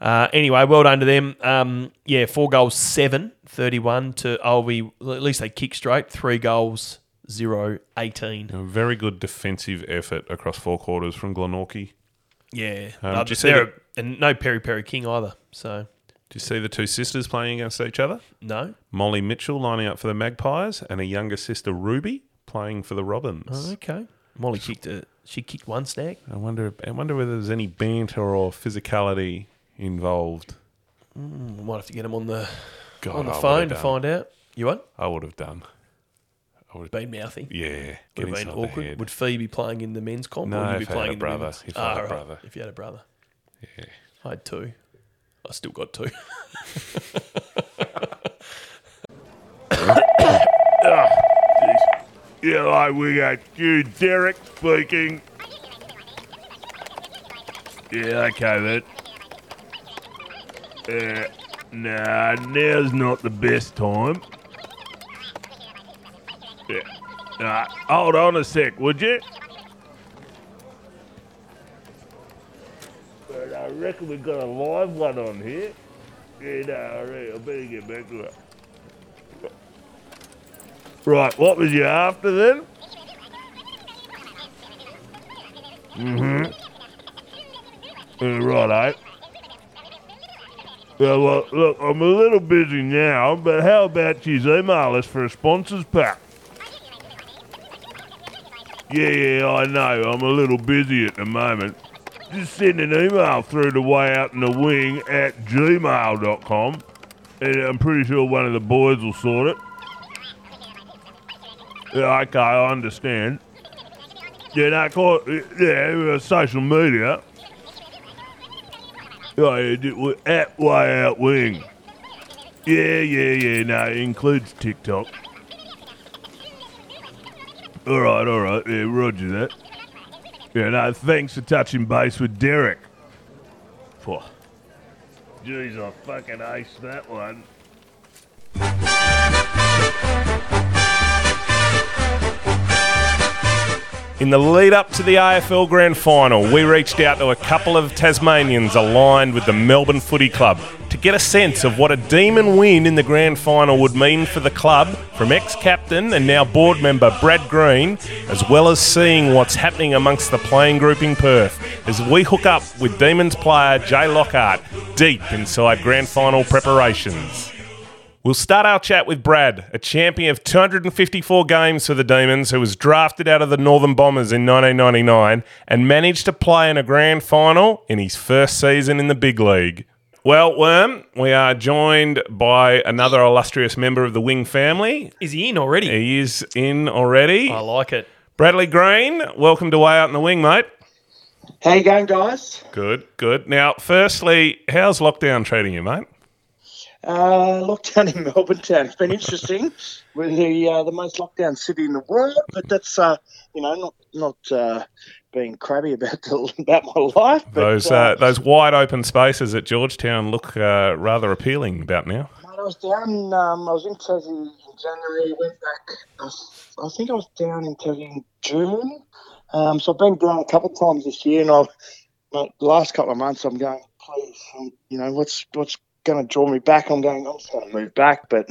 Speaker 2: uh, anyway, well done to them. Um, yeah, four goals, seven, 31 to Ulvie. At least they kick straight. Three goals, zero, 18.
Speaker 1: A very good defensive effort across four quarters from Glenorchy.
Speaker 2: Yeah.
Speaker 1: Um,
Speaker 2: they're-
Speaker 1: the-
Speaker 2: and no Perry Perry King either. So,
Speaker 1: Do you see the two sisters playing against each other?
Speaker 2: no.
Speaker 1: Molly Mitchell lining up for the Magpies and a younger sister Ruby playing for the Robins.
Speaker 2: Oh, okay. Molly kicked a, she kicked one snag.
Speaker 1: I wonder. I wonder whether there's any banter or physicality involved.
Speaker 2: We might have to get him on the
Speaker 1: God,
Speaker 2: on the
Speaker 1: I
Speaker 2: phone to find out. You what?
Speaker 1: I would have done. I would have.
Speaker 2: Been mouthy.
Speaker 1: Yeah,
Speaker 2: Would
Speaker 1: get
Speaker 2: have been awkward. Would Fee be playing in the men's comp?
Speaker 1: No,
Speaker 2: or would you
Speaker 1: if
Speaker 2: be
Speaker 1: I had
Speaker 2: playing
Speaker 1: a
Speaker 2: in
Speaker 1: brother.
Speaker 2: The women's?
Speaker 1: If I had a
Speaker 2: right.
Speaker 1: brother.
Speaker 2: If you had a brother.
Speaker 1: Yeah.
Speaker 2: I had two. I still got two.
Speaker 4: Yeah, like we got you, Derek speaking. Yeah, okay, mate. Uh, nah, now's not the best time. Yeah. Hold on a sec, would you? But I reckon we've got a live one on here. Yeah, no, all right, I better get back to it. Right, what was you after then? Mm-hmm. Uh, right, eh? Well, well, look, I'm a little busy now, but how about you email us for a sponsors pack? Yeah, yeah, I know. I'm a little busy at the moment. Just send an email through to way out in the wing at gmail.com and I'm pretty sure one of the boys will sort it. Yeah, okay, I understand. Yeah, no, call yeah, social media. Oh, yeah, at way out wing. Yeah, yeah, yeah, no, it includes TikTok. All right, all right. Yeah, roger that. Yeah, no, thanks for touching base with Derek. Phew. Jeez, I fucking aced that one.
Speaker 1: In the lead up to the AFL Grand Final, we reached out to a couple of Tasmanians aligned with the Melbourne Footy Club to get a sense of what a demon win in the Grand Final would mean for the club from ex captain and now board member Brad Green, as well as seeing what's happening amongst the playing group in Perth as we hook up with Demons player Jay Lockhart deep inside Grand Final preparations. We'll start our chat with Brad, a champion of 254 games for the Demons, who was drafted out of the Northern Bombers in 1999 and managed to play in a grand final in his first season in the big league. Well, Worm, we are joined by another illustrious member of the Wing family.
Speaker 2: Is he in already?
Speaker 1: He is in already.
Speaker 2: I like it.
Speaker 1: Bradley Green, welcome to Way Out in the Wing, mate.
Speaker 5: How you going, guys?
Speaker 1: Good, good. Now, firstly, how's lockdown treating you, mate?
Speaker 5: Uh, lockdown in Melbourne town. It's been interesting. We're the uh, the most lockdown city in the world, but that's uh, you know not not uh, being crabby about the, about my life. But,
Speaker 1: Those uh, those wide open spaces at Georgetown look uh, rather appealing about now.
Speaker 5: I was down. Um, I was in Tassie in January. Went back. I, was- I think I was down in Tassie in June. Um, so I've been down a couple of times this year, and I've the last couple of months I'm going. Please, um, you know what's what's going to draw me back? I'm going. I'm just going to move back, but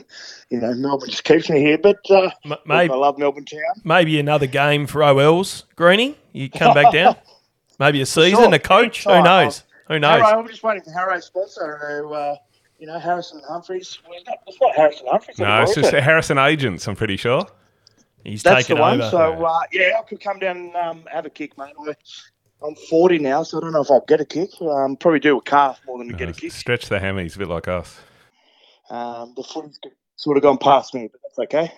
Speaker 5: you know Melbourne just keeps me here. But uh,
Speaker 2: M-
Speaker 5: I
Speaker 2: maybe,
Speaker 5: love Melbourne town.
Speaker 2: maybe another game for OLs, Greeny. You come back down. Maybe a season,
Speaker 5: Sure.
Speaker 2: a coach. Who knows? Who knows?
Speaker 5: Harrow, I'm just waiting for Harrow's sponsor. Who, uh, you know, Harrison Humphreys. Well, it's not- Harrison Humphreys.
Speaker 1: No,
Speaker 5: anymore,
Speaker 1: it's just
Speaker 5: it?
Speaker 1: Harrison Agents, I'm pretty sure.
Speaker 2: He's
Speaker 5: That's the one.
Speaker 2: over.
Speaker 5: So uh, yeah, I could come down and um, have a kick, mate. I, I'm 40 now, so I don't know if I'll get a kick. Um, probably do a calf more than get a kick.
Speaker 1: Stretch the hammies, a bit like us.
Speaker 5: Um, the footy's sort of gone past me, but that's okay.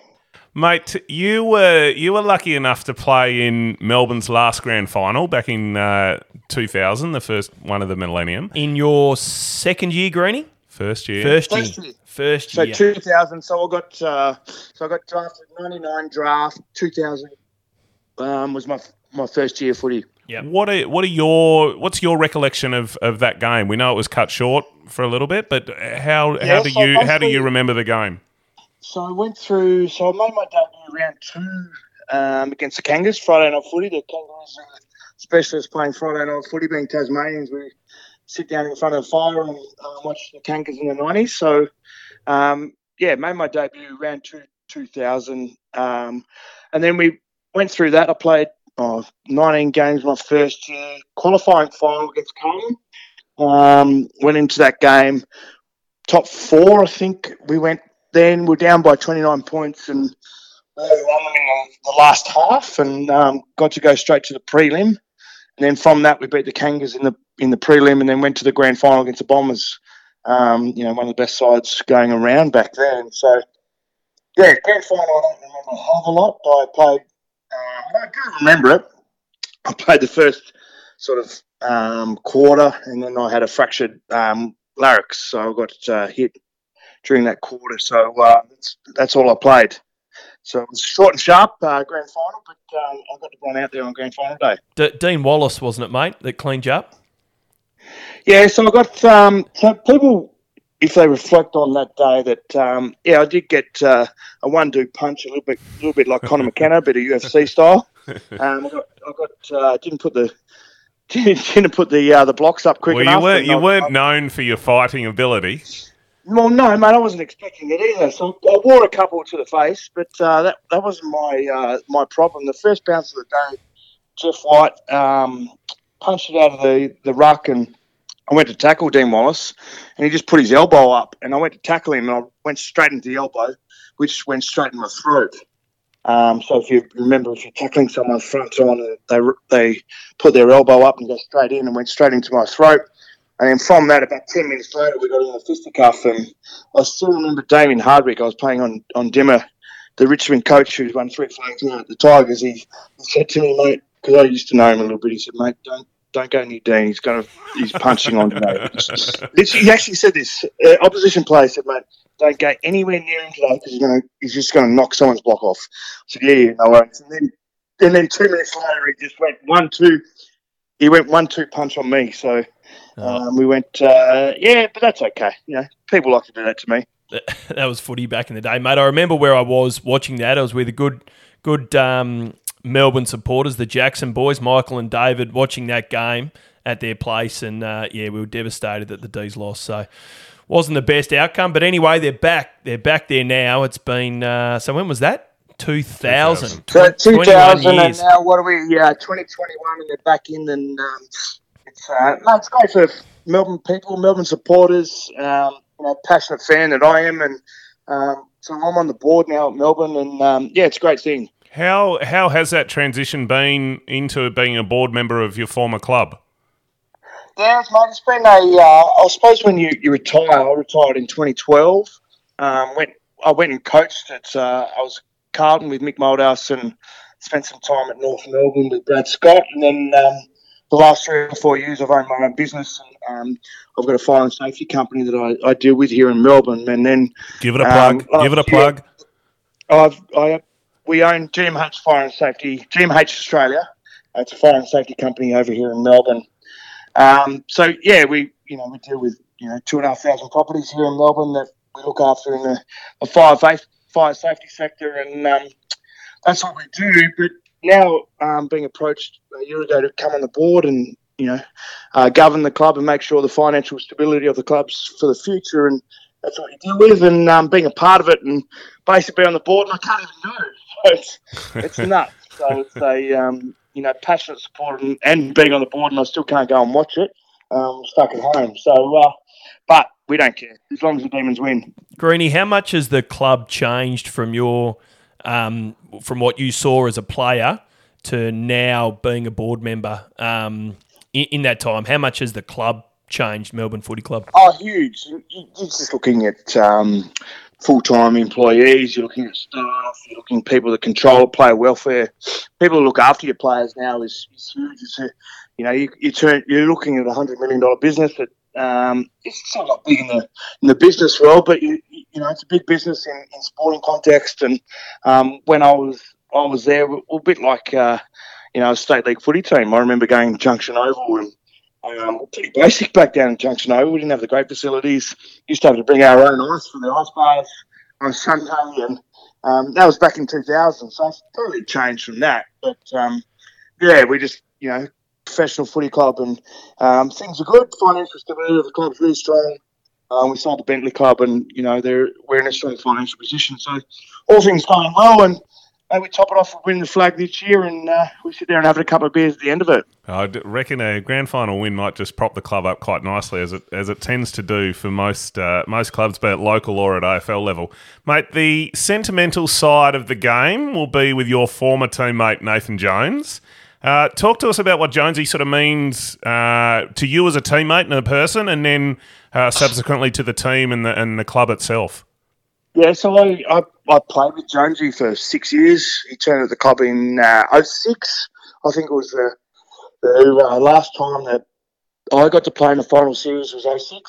Speaker 1: Mate, you were you were lucky enough to play in Melbourne's last grand final back in uh, 2000, the first one of the millennium.
Speaker 2: In your second year, Greeny?
Speaker 1: First year.
Speaker 2: First year.
Speaker 5: First year.
Speaker 2: First
Speaker 5: So 2000. So I got uh, so I got drafted 99 draft. 2000 um, was my my first year footy.
Speaker 1: What are what are your what's your recollection of, of that game? We know it was cut short for a little bit, but how how do
Speaker 5: so
Speaker 1: you how do you remember the game?
Speaker 5: So I went through. So I made my debut round two um, against the Kangas Friday night footy. The Kangas are specialists playing Friday night footy, being Tasmanians. We sit down in front of the fire and uh, watch the Kangas in the nineties. So um, yeah, made my debut round two, two thousand, um, and then we went through that. I played oh, 19 games my first year, qualifying final against Carlton. Um, went into that game top four, I think we went then we're down by 29 points and we won them in the last half and um, got to go straight to the prelim. And then from that, we beat the Kangas in the in the prelim and then went to the grand final against the Bombers. Um, you know, one of the best sides going around back then. So, yeah, grand final, I don't remember a a lot, but I played, I can't remember it. I played the first sort of um, quarter and then I had a fractured um, larynx, so I got uh, hit during that quarter. So uh, that's that's all I played. So it was short and sharp uh, grand final, but um, I got to run out there on grand final day.
Speaker 2: D- Dean Wallace, wasn't it, mate, that cleaned you up?
Speaker 5: Yeah, so I got um, so people if they reflect on that day, that um, yeah, I did get uh, a one-two punch, a little bit, a little bit like Conor McKenna, a bit of UFC style. Um, I got, I got uh, didn't put the didn't put the uh, the blocks up quick
Speaker 1: Well,
Speaker 5: enough.
Speaker 1: you weren't you
Speaker 5: I-
Speaker 1: weren't
Speaker 5: I-
Speaker 1: known for your fighting ability.
Speaker 5: well, no, mate, I wasn't expecting it either. So I wore a couple to the face, but uh, that that wasn't my uh, my problem. The first bounce of the day, Jeff White um, punched it out of the, the ruck, and I went to tackle Dean Wallace, and he just put his elbow up, and I went to tackle him, and I went straight into the elbow, which went straight in my throat. Um, so if you remember, if you're tackling someone front on, they they put their elbow up and go straight in, and went straight into my throat. And then from that, about 10 minutes later, we got in a fisticuff. And I still remember Damien Hardwick. I was playing on, on Dimmer, the Richmond coach who's won three flags now at the Tigers. He said to me, mate, because I used to know him a little bit, he said, mate, don't don't go near Dean. He's going to, he's punching on today. He actually said this. Uh, opposition player said, mate, don't go anywhere near him today because he's going to, he's just going to knock someone's block off. I said, yeah, yeah, no worries. And then, and then two minutes later, he just went one, two. He went one, two punch on me. So um, we went, uh, yeah, but that's okay. You know, people like to do that to me.
Speaker 2: that was footy back in the day, mate. I remember where I was watching that. I was with a good, good um, Melbourne supporters, the Jackson boys, Michael and David, watching that game at their place, and uh, yeah, we were devastated that the D's lost. So wasn't the best outcome, but anyway, they're back. They're back there now. It's been uh, so when was that? 2000.
Speaker 5: So
Speaker 2: 21
Speaker 5: 2000 and
Speaker 2: years.
Speaker 5: now what are we? Yeah, 2021 and they're back in and um, it's uh, no, it's great for Melbourne people, Melbourne supporters, um, you know, passionate fan that I am, and um, so I'm on the board now at Melbourne, and um, yeah, it's a great thing.
Speaker 1: How how has that transition been into being a board member of your former club?
Speaker 5: Yeah, mate, it's been a. Uh, I suppose when you, you retire, I retired in 2012. Um, went I went and coached at. Uh, I was Carlton with Mick Malthouse and spent some time at North Melbourne with Brad Scott, and then um, the last three or four years I've owned my own business. And, um, I've got a fire and safety company that I, I deal with here in Melbourne, and then
Speaker 1: Give it a
Speaker 5: Um,
Speaker 1: plug. Give it a
Speaker 5: last year-
Speaker 1: plug.
Speaker 5: I've, I we own GMH Fire and Safety, GMH Australia. It's a fire and safety company over here in Melbourne. Um, so yeah, we you know we deal with you know two and a half thousand properties here in Melbourne that we look after in the, the fire fire safety sector, and um, that's what we do. But now um, being approached a year ago to come on the board and you know uh, govern the club and make sure the financial stability of the clubs for the future, and that's what you deal with, and um, being a part of it, and basically on the board, and I can't even go. So it's it's nuts. So it's a um, you know passionate support and, and being on the board, and I still can't go and watch it. Um, stuck at home. So, uh, but we don't care as long as the Demons win.
Speaker 2: Greeny, how much has the club changed from your um, from what you saw as a player to now being a board member um, in, in that time? How much has the club changed, Melbourne Footy Club?
Speaker 5: Oh, huge! You- you- You're just looking at um, full-time employees. You're looking at staff. You're looking at people that control player welfare. People who look after your players now is, is huge. A, you know, you, you turn, you're looking at a hundred million dollar business that um, it's not big in the in the business world, but you you know, it's a big business in, in sporting context. And um, when I was I was there, a bit like uh, you know a state league footy team. I remember going to Junction Oval and um, pretty basic back down in Junction Oval. We didn't have the great facilities. Used to have to bring our own ice for the ice bars on Sunday, and um, that was back in 2000. So it's totally changed from that. But um, yeah, we just you know professional footy club, and um, things are good. Financial stability of the club's really strong. Um, we sold the Bentleigh Club, and you know they're we're in a strong financial position. So all things going well, and uh, we top it off with winning the flag this year, and uh, we sit there and have a couple of beers at the end of it.
Speaker 1: I reckon a grand final win might just prop the club up quite nicely, as it as it tends to do for most uh, most clubs, be it local or at AFL level. Mate, the sentimental side of the game will be with your former teammate Nathan Jones. Uh, talk to us about what Jonesy sort of means uh, to you as a teammate and a person, and then uh, subsequently to the team and the and the club itself.
Speaker 5: Yeah, so I, I, I played with Jonesy for six years. He turned at the club in uh, 06. I think it was the, the uh, last time that I got to play in the final series was 06.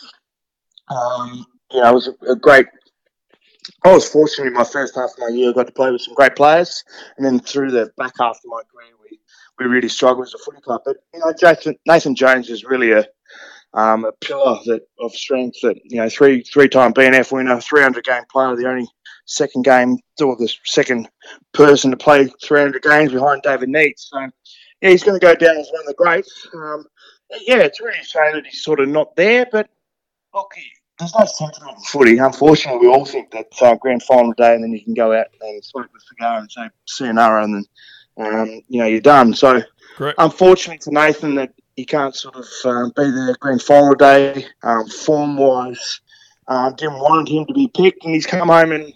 Speaker 5: Um, you know, it was a, a great. I was fortunate in my first half of my year. I got to play with some great players, and then through the back half of my career, we, we really struggled as a footy club. But you know, Jason, Nathan Jones is really a um, a pillar that of strength. That you know, three three time BNF winner, 300 game player, the only second game or the second person to play 300 games behind David Neitz. So yeah, he's going to go down as one of the greats. Um, yeah, it's really a shame that he's sort of not there, but look, there's no sentiment in footy. Unfortunately, we all think that uh, grand final day, and then you can go out and smoke with cigar and say sayonara, and then um, you know you're done. So,
Speaker 2: Correct.
Speaker 5: unfortunately for Nathan, that he can't sort of um, be there grand final day. Um, form wise, uh, didn't want him to be picked, and he's come home and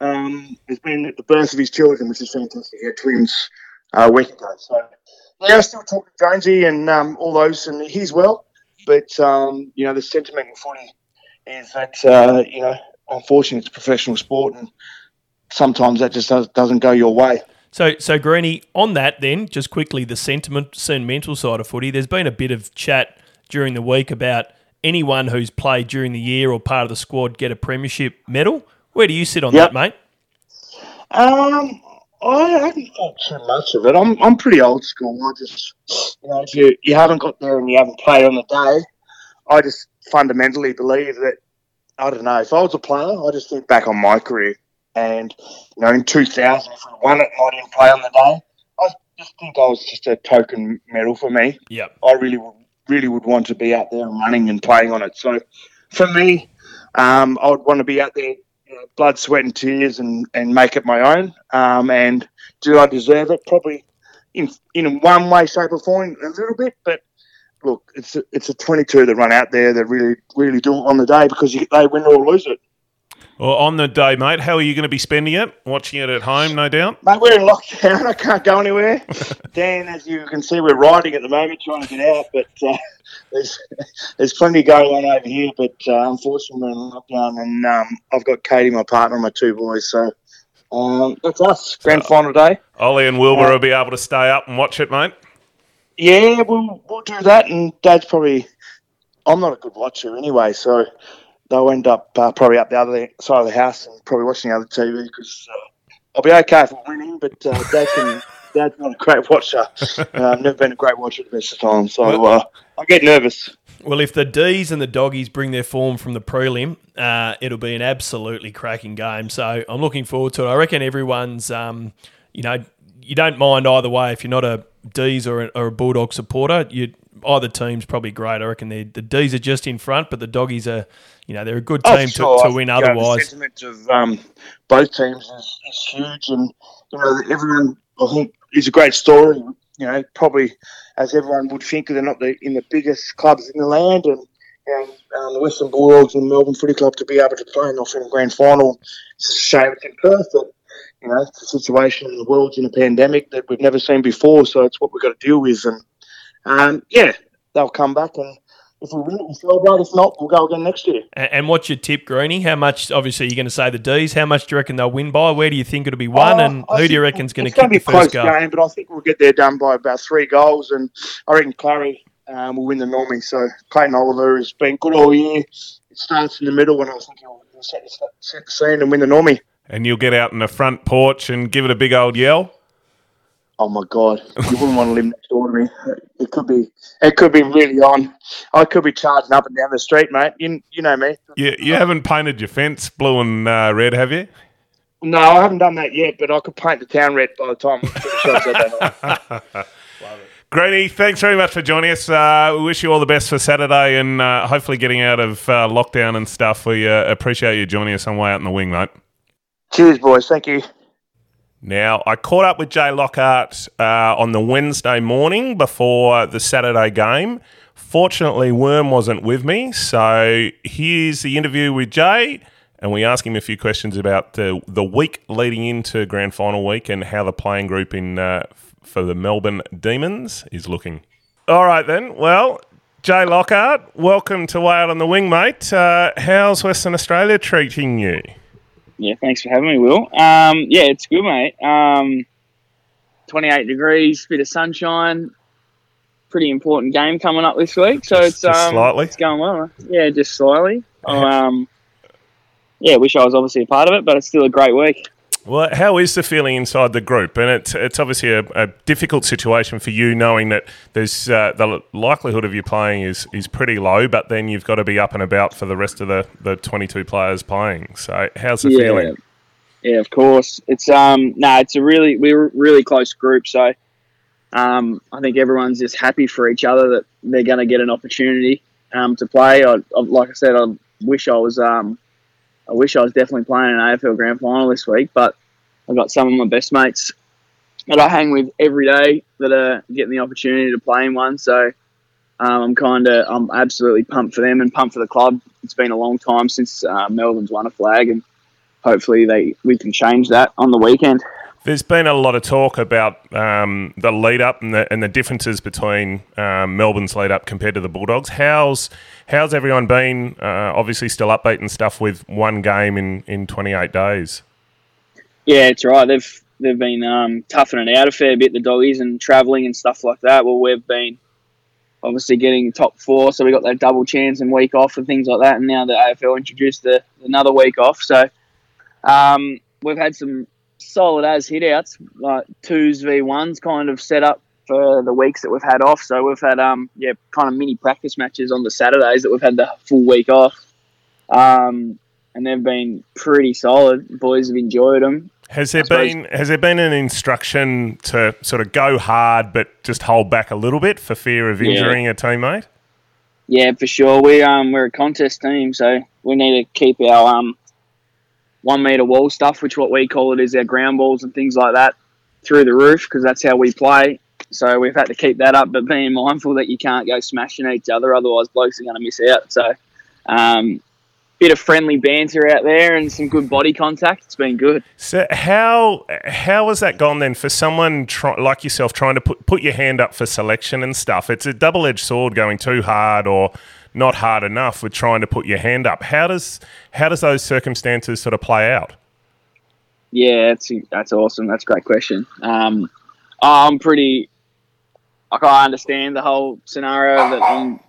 Speaker 5: um, has been at the birth of his children, which is fantastic. He had twins uh, a week ago, so yeah, still talking to Jonesy and um, all those, and he's well. But um, you know, the sentiment in footy is that uh, you know, unfortunately, it's a professional sport, and sometimes that just does, doesn't go your way.
Speaker 2: So, so Greeny, on that then, just quickly, the sentiment, sentimental side of footy. There's been a bit of chat during the week about anyone who's played during the year or part of the squad get a premiership medal. Where do you sit on
Speaker 5: Yep.
Speaker 2: that, mate?
Speaker 5: Um, I haven't thought too much of it. I'm I'm pretty old school. I just you know if you you haven't got there and you haven't played on the day, I just fundamentally believe that I don't know if I was a player, I just think back on my career and you know in 2000 if we won it and I didn't play on the day, I just think I was just a token medal for me.
Speaker 2: Yeah,
Speaker 5: I really would really would want to be out there and running and playing on it. So for me, um, I would want to be out there, you know, blood, sweat, and tears, and, and make it my own. Um, and do I deserve it? Probably in in one way, shape, or form, a little bit. But look, it's a, it's a 22 that run out there that really really do it on the day because you, they win or lose it.
Speaker 1: Well, on the day, mate, how are you going to be spending it? Watching it at home, no doubt.
Speaker 5: Mate, we're in lockdown. I can't go anywhere. Dan, as you can see, we're riding at the moment, trying to get out. But uh, there's there's plenty going on over here. But uh, unfortunately, we're in lockdown, and um, I've got Katie, my partner, and my two boys. So um, that's us. Grand final day.
Speaker 1: Ollie and Wilbur will be able to stay up and watch it, mate.
Speaker 5: Yeah, we'll we'll do that. And Dad's probably. I'm not a good watcher anyway, so they'll end up uh, probably up the other side of the house and probably watching the other TV because uh, I'll be okay if we're winning. But uh, Dad can. Dad's not a great watcher. Uh, I've never been a great watcher at the best of times, so uh, I get nervous.
Speaker 2: Well, if the D's and the doggies bring their form from the prelim, uh, it'll be an absolutely cracking game. So I'm looking forward to it. I reckon everyone's, um, you know, you don't mind either way. If you're not a D's or a, or a Bulldog supporter, you either team's probably great. I reckon the the D's are just in front, but the doggies are, you know, they're a good
Speaker 5: Oh,
Speaker 2: team
Speaker 5: sure.
Speaker 2: to, to win.
Speaker 5: think, you know,
Speaker 2: Otherwise,
Speaker 5: the sentiment of um, both teams is, is huge, and you know everyone I think is a great story. You know, probably as everyone would think, they're not the, in the biggest clubs in the land, and know, um, the Western Bulldogs and Melbourne Footy Club to be able to play in the Australian Grand Final. It's a shame it's in Perth, but you know, it's a situation in the world's in a pandemic that we've never seen before, so it's what we've got to deal with, and um, yeah, they'll come back and. If we win it, we'll celebrate. If not, we'll go again next year.
Speaker 2: and, and what's your tip, Greeny? How much? Obviously, you're going to say the D's. How much do you reckon they'll win by? Where do you think it'll be won?
Speaker 5: Oh,
Speaker 2: and
Speaker 5: I
Speaker 2: who do you
Speaker 5: think
Speaker 2: reckon's going to
Speaker 5: it's gonna
Speaker 2: kick the
Speaker 5: be a
Speaker 2: first
Speaker 5: close
Speaker 2: goal?
Speaker 5: game, but I think we'll get there done by about three goals, and I reckon Clary um, will win the normie. So Clayton Oliver has been good all year. It starts in the middle, and I think he'll, he'll set, the, set the scene and win the normie.
Speaker 1: And you'll get out in the front porch and give it a big old yell.
Speaker 5: Oh my God, you wouldn't want to live next door to me. It could be, it could be really on. I could be charging up and down the street, mate. You, you know me.
Speaker 1: You, you haven't painted your fence blue and uh, red, have you?
Speaker 5: No, I haven't done that yet, but I could paint the town red by the time the shots out there.
Speaker 1: Greeny, thanks very much for joining us. Uh, we wish you all the best for Saturday and uh, hopefully getting out of uh, lockdown and stuff. We uh, appreciate you joining us on way out in the wing, mate.
Speaker 5: Cheers, boys. Thank you.
Speaker 1: Now, I caught up with Jay Lockhart uh, on the Wednesday morning before the Saturday game. Fortunately, Worm wasn't with me, so here's the interview with Jay, and we ask him a few questions about the the week leading into grand final week and how the playing group in uh, for the Melbourne Demons is looking. All right, then. Well, Jay Lockhart, welcome to Way Out on the Wing, mate. Uh, how's Western Australia treating you?
Speaker 6: Yeah, thanks for having me, Will. Um, yeah, it's good, mate. Um, 28 degrees, bit of sunshine. Pretty important game coming up this week, so
Speaker 1: Just-
Speaker 6: it's
Speaker 1: just
Speaker 6: um,
Speaker 1: slightly?
Speaker 6: it's going well. Yeah, just slightly. Um, yeah, wish I was obviously a part of it, but it's still a great week.
Speaker 1: Well, how is the feeling inside the group? And it's it's obviously a, a difficult situation for you, knowing that there's uh, the likelihood of you playing is is pretty low, but then you've got to be up and about for the rest of the, the 22 players playing. So, how's the
Speaker 6: yeah,
Speaker 1: feeling?
Speaker 6: yeah, of course. It's um no, it's a really we're a really close group, so um I think everyone's just happy for each other that they're going to get an opportunity um to play. I, I, like I said, I wish I was um I wish I was definitely playing an AFL Grand Final this week, but I've got some of my best mates that I hang with every day that are getting the opportunity to play in one. So um, I'm kind of I'm absolutely pumped for them and pumped for the club. It's been a long time since uh, Melbourne's won a flag, and hopefully they we can change that on the weekend.
Speaker 1: There's been a lot of talk about um, the lead up and the, and the differences between um, Melbourne's lead up compared to the Bulldogs. How's how's everyone been? Uh, obviously, still upbeat and stuff with one game in, in 28 days.
Speaker 6: Yeah, it's right. They've they've been um, toughing it out a fair bit, the doggies, and travelling and stuff like that. Well, we've been obviously getting top four, so we got that double chance and week off and things like that. And now the AFL introduced the, another week off, so um, we've had some solid as hitouts, like twos v ones, kind of set up for the weeks that we've had off. So we've had um yeah kind of mini practice matches on the Saturdays that we've had the full week off. Um, and they've been pretty solid. Boys have enjoyed them.
Speaker 1: Has there been has there been an instruction to sort of go hard but just hold back a little bit for fear of injuring yeah. a teammate?
Speaker 6: Yeah, for sure. We um we're a contest team, so we need to keep our um one meter wall stuff, which what we call it is our ground balls and things like that, through the roof because that's how we play. So we've had to keep that up, but being mindful that you can't go smashing each other, otherwise blokes are going to miss out. So um, bit of friendly banter out there and some good body contact. It's been good.
Speaker 1: So how how has that gone then for someone like yourself trying to put put your hand up for selection and stuff? It's a double edged sword going too hard or not hard enough with trying to put your hand up. How does how does those circumstances sort of play out?
Speaker 6: Yeah, that's that's awesome. That's a great question. Um, I'm pretty. Like I understand the whole scenario that I'm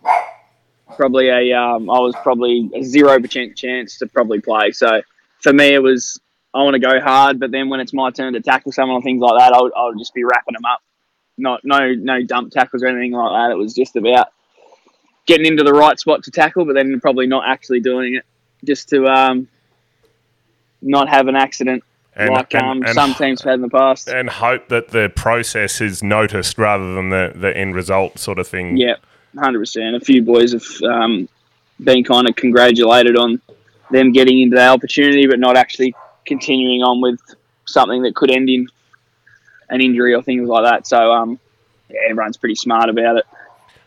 Speaker 6: probably a um, I was probably a zero percent chance to probably play. So for me, it was I want to go hard, but then when it's my turn to tackle someone or things like that, I'll, I'll just be wrapping them up. Not no no dump tackles or anything like that. It was just about getting into the right spot to tackle, but then probably not actually doing it just to um, not have an accident and, like and, um, and, some teams have had in the past.
Speaker 1: And hope that the process is noticed rather than the, the end result sort of thing.
Speaker 6: Yeah, hundred percent. A few boys have um, been kind of congratulated on them getting into that opportunity, but not actually continuing on with something that could end in an injury or things like that. So um, yeah, everyone's pretty smart about it.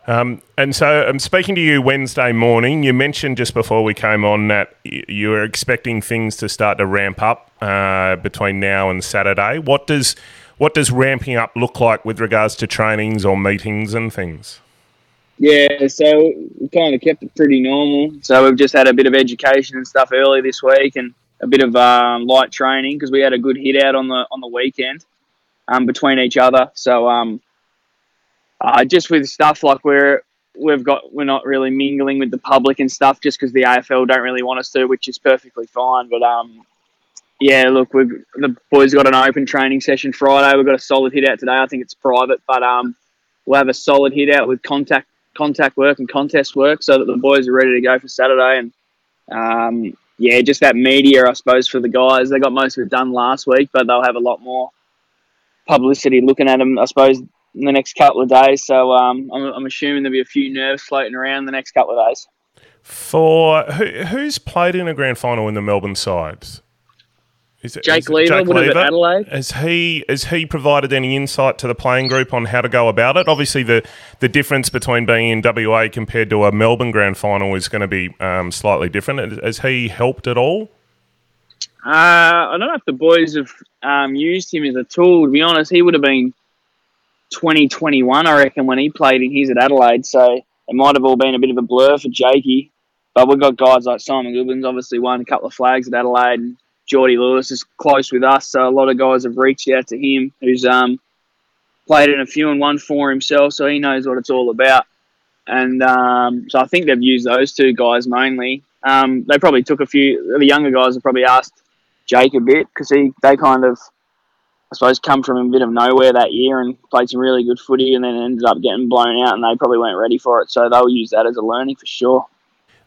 Speaker 1: Um, and so I'm speaking to you Wednesday morning. You mentioned just before we came on that you were expecting things to start to ramp up uh, between now and Saturday. What does what does ramping up look like with regards to trainings or meetings and things?
Speaker 6: Yeah, so we kind of kept it pretty normal. So we've just had a bit of education and stuff early this week, and a bit of um, light training because we had a good hit out on the on the weekend um, between each other. So um, uh, just with stuff like we're we've got we're not really mingling with the public and stuff just because the AFL don't really want us to, which is perfectly fine. But um, yeah, look, we've the boys got an open training session Friday. We've got a solid hit out today. I think it's private, but um, we'll have a solid hit out with contact contact work and contest work so that the boys are ready to go for Saturday. And um, yeah, just that media, I suppose, for the guys. They got most of it done last week, but they'll have a lot more publicity looking at them, I suppose, in the next couple of days. So um, I'm, I'm, assuming there'll be a few nerves floating around the next couple of days.
Speaker 1: For who, who's played in a grand final in the Melbourne sides?
Speaker 6: Is it, Jake is Lever Jake would Lever? Adelaide.
Speaker 1: Has he has he provided any insight to the playing group on how to go about it? Obviously, the the difference between being in WA compared to a Melbourne Grand Final is going to be um, slightly different. Has he helped at all?
Speaker 6: Uh, I don't know if the boys have um, used him as a tool. To be honest, he would have been 2021, I reckon, when he played in his at Adelaide. So it might have all been a bit of a blur for Jakey. But we've got guys like Simon Goodwin's obviously won a couple of flags at Adelaide. And Geordie Lewis is close with us, so a lot of guys have reached out to him, who's um, played in a few and one for himself, so he knows what it's all about. And um, so I think they've used those two guys mainly. Um, they probably took a few. The younger guys have probably asked Jake a bit because he they kind of I suppose come from a bit of nowhere that year and played some really good footy and then ended up getting blown out and they probably weren't ready for it. So they'll use that as a learning for sure.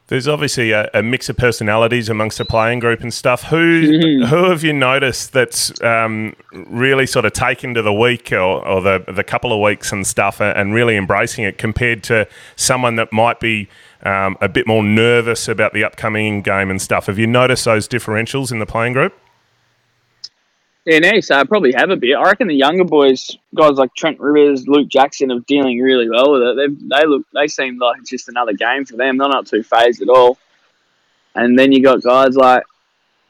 Speaker 1: There's obviously a, a, mix of personalities amongst the playing group and stuff. Who mm-hmm. who have you noticed that's um, really sort of taken to the week or, or, the the couple of weeks and stuff and really embracing it compared to someone that might be um, a bit more nervous about the upcoming game and stuff? Have you noticed those differentials in the playing group?
Speaker 6: Yeah, so I probably have a bit. I reckon the younger boys, guys like Trent Rivers, Luke Jackson, are dealing really well with it. They they look they seem like it's just another game for them. They're not too phased at all. And then you got guys like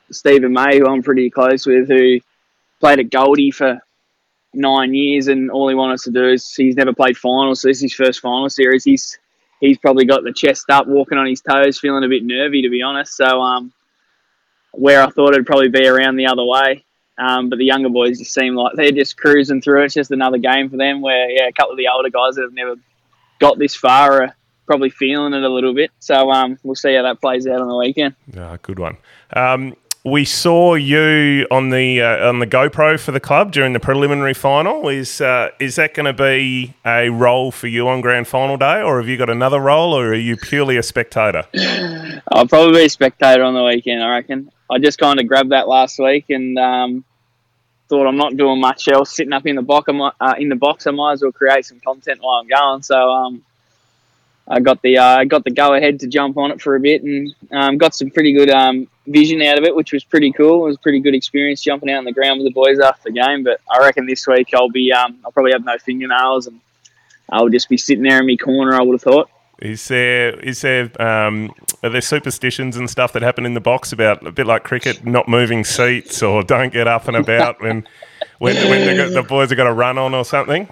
Speaker 6: Steven May, who I'm pretty close with, who played at Goldie for nine years, and all he wanted to do is he's never played finals, so this is his first final series. He's he's probably got the chest up, walking on his toes, feeling a bit nervy to be honest. So um, where I thought it'd probably be around the other way. Um, but the younger boys just seem like they're just cruising through. It's just another game for them where, yeah, a couple of the older guys that have never got this far are probably feeling it a little bit. So um, we'll see how that plays out on the weekend.
Speaker 1: Yeah, good one. Um, we saw you on the uh, on the GoPro for the club during the preliminary final. Is uh, is that going to be a role for you on grand final day, or have you got another role, or are you purely a spectator?
Speaker 6: I'll probably be a spectator on the weekend. I reckon. I just kind of grabbed that last week and um, thought I'm not doing much else sitting up in the box. I Uh, in the box, I might as well create some content while I'm going. So um, I got the uh, got the go ahead to jump on it for a bit and um, got some pretty good um, vision out of it, which was pretty cool. It was a pretty good experience jumping out on the ground with the boys after the game. But I reckon this week I'll be um, I'll probably have no fingernails and I'll just be sitting there in my corner. I would have thought.
Speaker 1: Is there is there um, are there superstitions and stuff that happen in the box about a bit like cricket, not moving seats or don't get up and about when when, when the, boys have got to run on or something?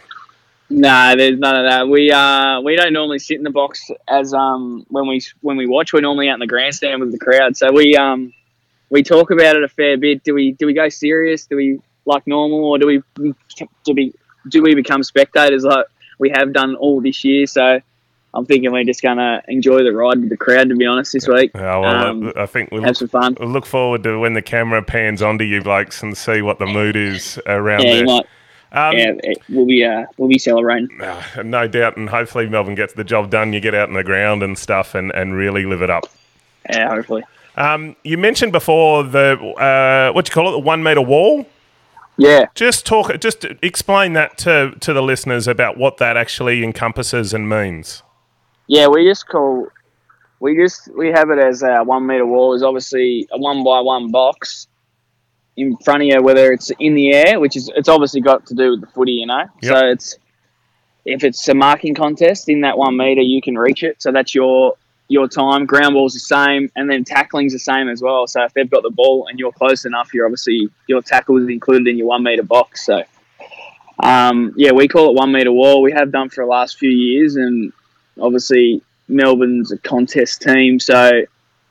Speaker 6: No, there's none of that. We uh we don't normally sit in the box as um when we when we watch. We're normally out in the grandstand with the crowd. So we um we talk about it a fair bit. Do we do we go serious? Do we like normal, or do we do we do we become spectators like we have done all this year? So I'm thinking we're just going to enjoy the ride with the crowd, to be honest, this week.
Speaker 1: Yeah, well, um, I think we'll
Speaker 6: have some fun.
Speaker 1: We'll look forward to when the camera pans onto you blokes and see what the mood is around
Speaker 6: yeah,
Speaker 1: there.
Speaker 6: Um, yeah, we'll be uh, we'll be celebrating.
Speaker 1: Uh, no doubt, and hopefully Melbourne gets the job done. You get out in the ground and stuff, and, and really live it up.
Speaker 6: Yeah, hopefully.
Speaker 1: Um, you mentioned before the uh, what do you call it, the one meter wall.
Speaker 6: Yeah.
Speaker 1: Just talk. Just explain that to to the listeners about what that actually encompasses and means.
Speaker 6: Yeah, we just call we just we have it as a one meter wall is obviously a one by one box in front of you, whether it's in the air, which is it's obviously got to do with the footy, you know. Yep. So it's if it's a marking contest in that one meter, you can reach it. So that's your your time. Ground ball's the same, and then tackling's the same as well. So if they've got the ball and you're close enough, you're obviously your tackle is included in your one meter box. So um, yeah, we call it one meter wall. We have done for the last few years, and obviously Melbourne's a contest team, so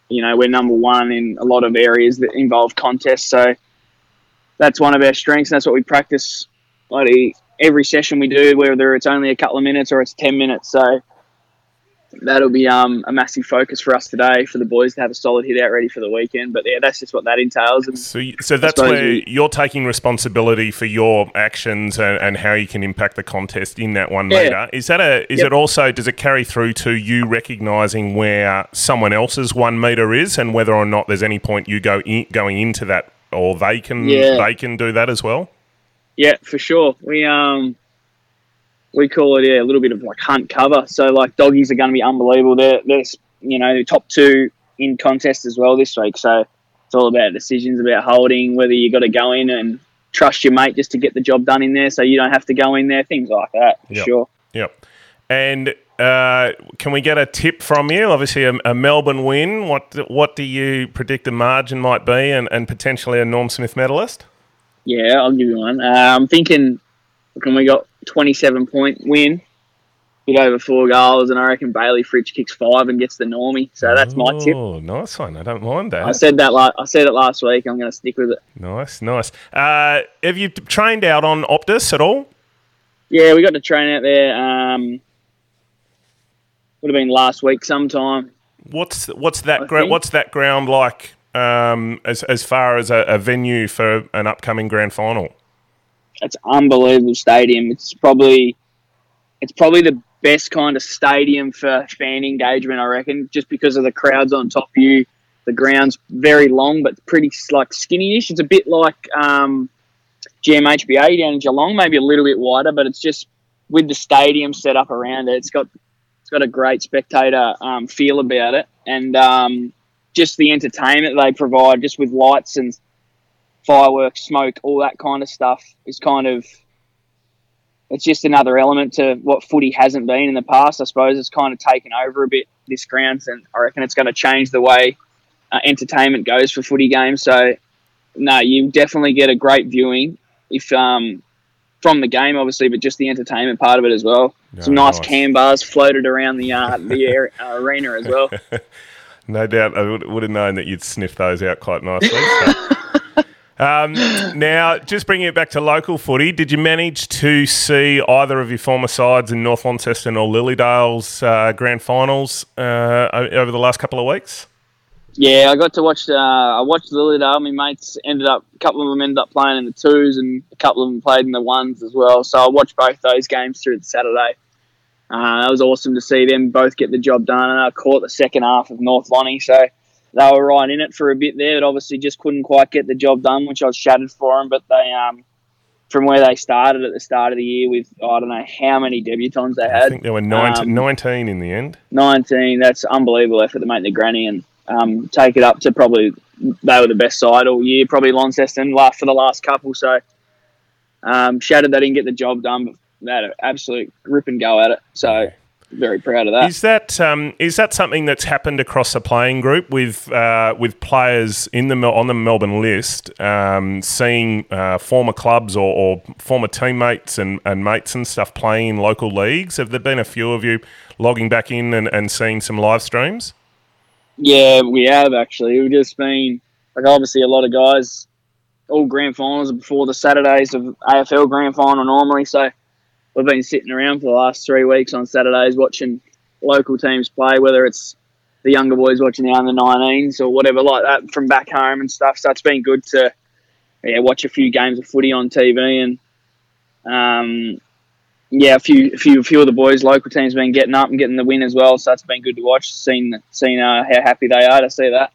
Speaker 6: you know we're number one in a lot of areas that involve contests. So that's one of our strengths. And that's what we practice like every session we do, whether it's only a couple of minutes or it's ten minutes. So that'll be um, a massive focus for us today for the boys to have a solid hit out ready for the weekend. But yeah, that's just what that entails. And
Speaker 1: so, so that's where we, you're taking responsibility for your actions and, and, how you can impact the contest in that one yeah. meter. Is that a? Is yep. it also? Does it carry through to you recognizing where someone else's one meter is and whether or not there's any point you go in, going into that, or they can yeah. they can do that as well?
Speaker 6: Yeah, for sure. We um we call it yeah, a little bit of like hunt cover. So like doggies are going to be unbelievable. They're, they're you know top two in contest as well this week. So it's all about decisions about holding, whether you got to go in and trust your mate just to get the job done in there, so you don't have to go in there. Things like that. Yep. Sure.
Speaker 1: Yep. And uh, can we get a tip from you? Obviously, a, a, Melbourne win. What what do you predict the margin might be, and, and potentially a Norm Smith medalist?
Speaker 6: Yeah, I'll give you one. Uh, I'm thinking. Can we got 27 point win, hit over four goals, and I reckon Bailey Fritsch kicks five and gets the normie. So that's oh, my tip.
Speaker 1: Oh, nice one. I don't mind that.
Speaker 6: I said that. La- I said it last week. I'm going to stick with it.
Speaker 1: Nice, nice. Uh, have you trained out on Optus at all?
Speaker 6: Yeah, we got to train out there. Um, would have been last week sometime.
Speaker 1: What's what's that gra- what's that ground like um, as as far as a, a venue for an upcoming grand final?
Speaker 6: It's unbelievable stadium. It's probably it's probably the best kind of stadium for fan engagement, I reckon, just because of the crowds on top of you. The ground's very long, but pretty like skinny-ish. It's a bit like um, GMHBA down in Geelong, maybe a little bit wider, but it's just with the stadium set up around it. It's got it's got a great spectator um, feel about it, and um, just the entertainment they provide, just with lights and fireworks, smoke, all that kind of stuff, is kind of it's just another element to what footy hasn't been in the past. I suppose it's kind of taken over a bit this ground, and I reckon it's going to change the way uh, entertainment goes for footy games. So, no, you definitely get a great viewing if um, from the game, obviously, but just the entertainment part of it as well. Some nice,
Speaker 1: nice.
Speaker 6: can bars floated around the uh, the air, uh, arena as well.
Speaker 1: No doubt, I would, would have known that you'd sniff those out quite nicely. so. Um, now, just bringing it back to local footy, did you manage to see either of your former sides in North Launceston or Lilydale's uh, grand finals uh, over the last couple of weeks?
Speaker 6: Yeah, I got to watch. Uh, I watched Lilydale. My mates ended up. A couple of them ended up playing in the twos, and a couple of them played in the ones as well. So I watched both those games through the Saturday. Uh, it was awesome to see them both get the job done, and I caught the second half of North Lonnie. So they were right in it for a bit there, but obviously just couldn't quite get the job done, which I was shattered for them. But they, um, from where they started at the start of the year with I don't know how many debutants they had.
Speaker 1: I think there were 19,
Speaker 6: Um,
Speaker 1: 19 in the end.
Speaker 6: 19. That's unbelievable effort to make the granny and um, take it up to probably they were the best side all year. Probably Launceston last for the last couple. So um, shattered they didn't get the job done, but they had an absolute rip and go at it. So very proud of that.
Speaker 1: Is that um, is that something that's happened across the playing group with uh, with players in the on the Melbourne list, um, seeing uh, former clubs or, or former teammates and, and mates and stuff playing in local leagues? Have there been a few of you logging back in and, and seeing some live streams?
Speaker 6: Yeah, we have actually. We've just been like obviously a lot of guys. All grand finals before the Saturdays of AFL grand final normally, so we've been sitting around for the last three weeks on Saturdays watching local teams play, whether it's the younger boys watching the under 19s or whatever like that from back home and stuff. So it's been good to yeah watch a few games of footy on TV and um, yeah, a few, a few, a few of the boys, local teams, been getting up and getting the win as well. So it's been good to watch, seeing, seeing uh, how happy they are to see that.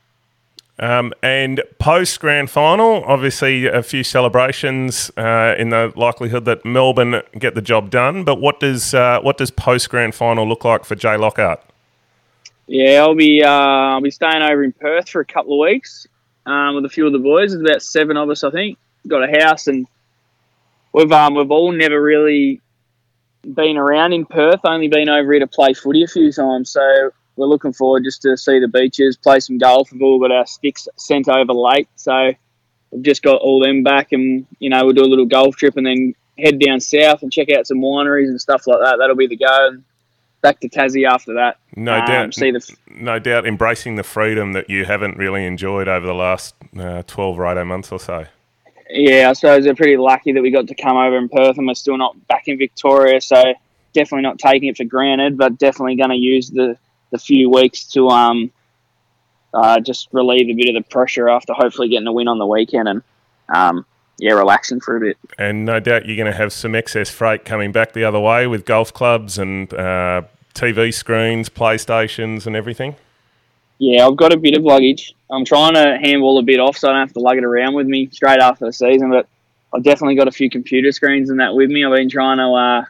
Speaker 1: Um, and post grand final, obviously a few celebrations uh, in the likelihood that Melbourne get the job done. But what does uh, what does post grand final look like for Jay Lockhart?
Speaker 6: Yeah, I'll be uh, I'll be staying over in Perth for a couple of weeks um, with a few of the boys. There's about seven of us, I think. Got a house, and we've um, we've all never really been around in Perth. Only been over here to play footy a few times. So we're looking forward just to see the beaches, play some golf. We've all got our sticks sent over late, so we've just got all them back, and you know we'll do a little golf trip and then head down south and check out some wineries and stuff like that. That'll be the go. And back to Tassie after that.
Speaker 1: No
Speaker 6: Um,
Speaker 1: doubt.
Speaker 6: See the
Speaker 1: no doubt embracing the freedom that you haven't really enjoyed over the last uh, 12 or 18 months or so.
Speaker 6: Yeah, I suppose they're pretty lucky that we got to come over in Perth and we're still not back in Victoria. So definitely not taking it for granted, but definitely going to use the, the few weeks to um, uh, just relieve a bit of the pressure after hopefully getting a win on the weekend and um, yeah, relaxing for a bit.
Speaker 1: And no doubt you're going to have some excess freight coming back the other way with golf clubs and uh, TV screens, PlayStations, and everything.
Speaker 6: Yeah, I've got a bit of luggage. I'm trying to handball a bit off so I don't have to lug it around with me straight after the season, but I've definitely got a few computer screens and that with me. I've been trying to uh,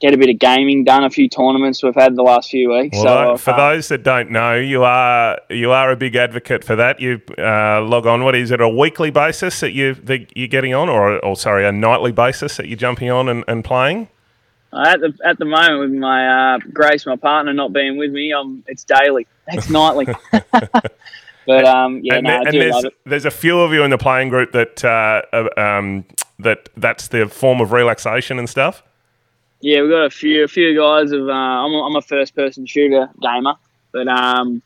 Speaker 6: get a bit of gaming done, a few tournaments we've had the last few weeks.
Speaker 1: Well,
Speaker 6: so
Speaker 1: for
Speaker 6: uh,
Speaker 1: those that don't know, you are you are a big advocate for that. You uh, log on. What is it? A weekly basis that you that you're getting on, or, or sorry, a nightly basis that you're jumping on and, and playing?
Speaker 6: at the at the moment with my uh, Grace, my partner, not being with me, um, it's daily. It's nightly. but um, yeah,
Speaker 1: and
Speaker 6: no,
Speaker 1: and there's there's a few of you in the playing group that uh, uh, um, that that's their form of relaxation and stuff.
Speaker 6: Yeah, we've got a few a few guys of. Uh, I'm, a, I'm a first person shooter gamer, but um,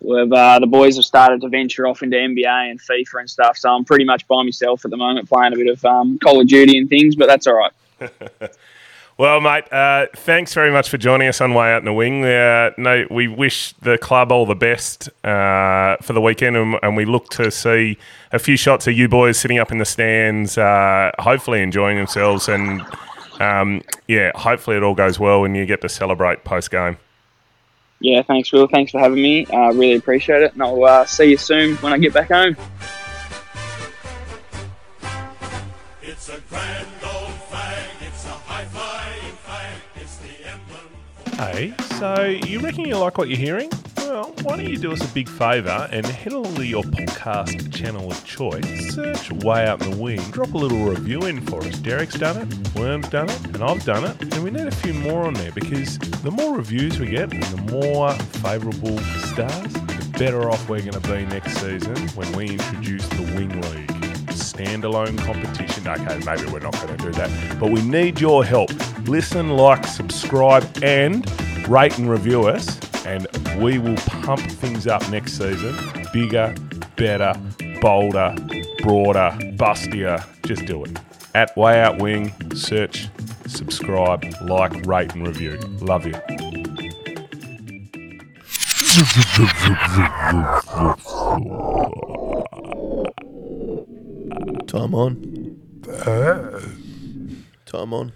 Speaker 6: we've uh, the boys have started to venture off into NBA and FIFA and stuff. So I'm pretty much by myself at the moment, playing a bit of um, Call of Duty and things. But that's all right.
Speaker 1: Well, mate, uh, thanks very much for joining us on Way Out in the Wing. Uh, no, we wish the club all the best uh, for the weekend, and, and we look to see a few shots of you boys sitting up in the stands, uh, hopefully enjoying themselves, and um, yeah, hopefully it all goes well and you get to celebrate post game.
Speaker 6: Yeah, thanks, Will. Thanks for having me. I uh, really appreciate it. And I'll uh, see you soon when I get back home.
Speaker 7: It's a grand old flag, it's a high-flying flag, it's the emblem.
Speaker 1: Hey, so you reckon you like what you're hearing? Well, why don't you do us a big favour and head along to your podcast channel of choice, search Way Out in the Wing, drop a little review in for us. Derek's done it, Worm's done it, and I've done it, and we need a few more on there because the more reviews we get and the more favourable stars, the better off we're going to be next season when we introduce the Wing League. Standalone competition. Okay, maybe we're not going to do that, but we need your help. Listen, like, subscribe, and rate and review us, and we will pump things up next season. Bigger, better, bolder, broader, bustier. Just do it. At Way Out Wing, search, subscribe, like, rate, and review. Love you.
Speaker 2: Time on. Time on.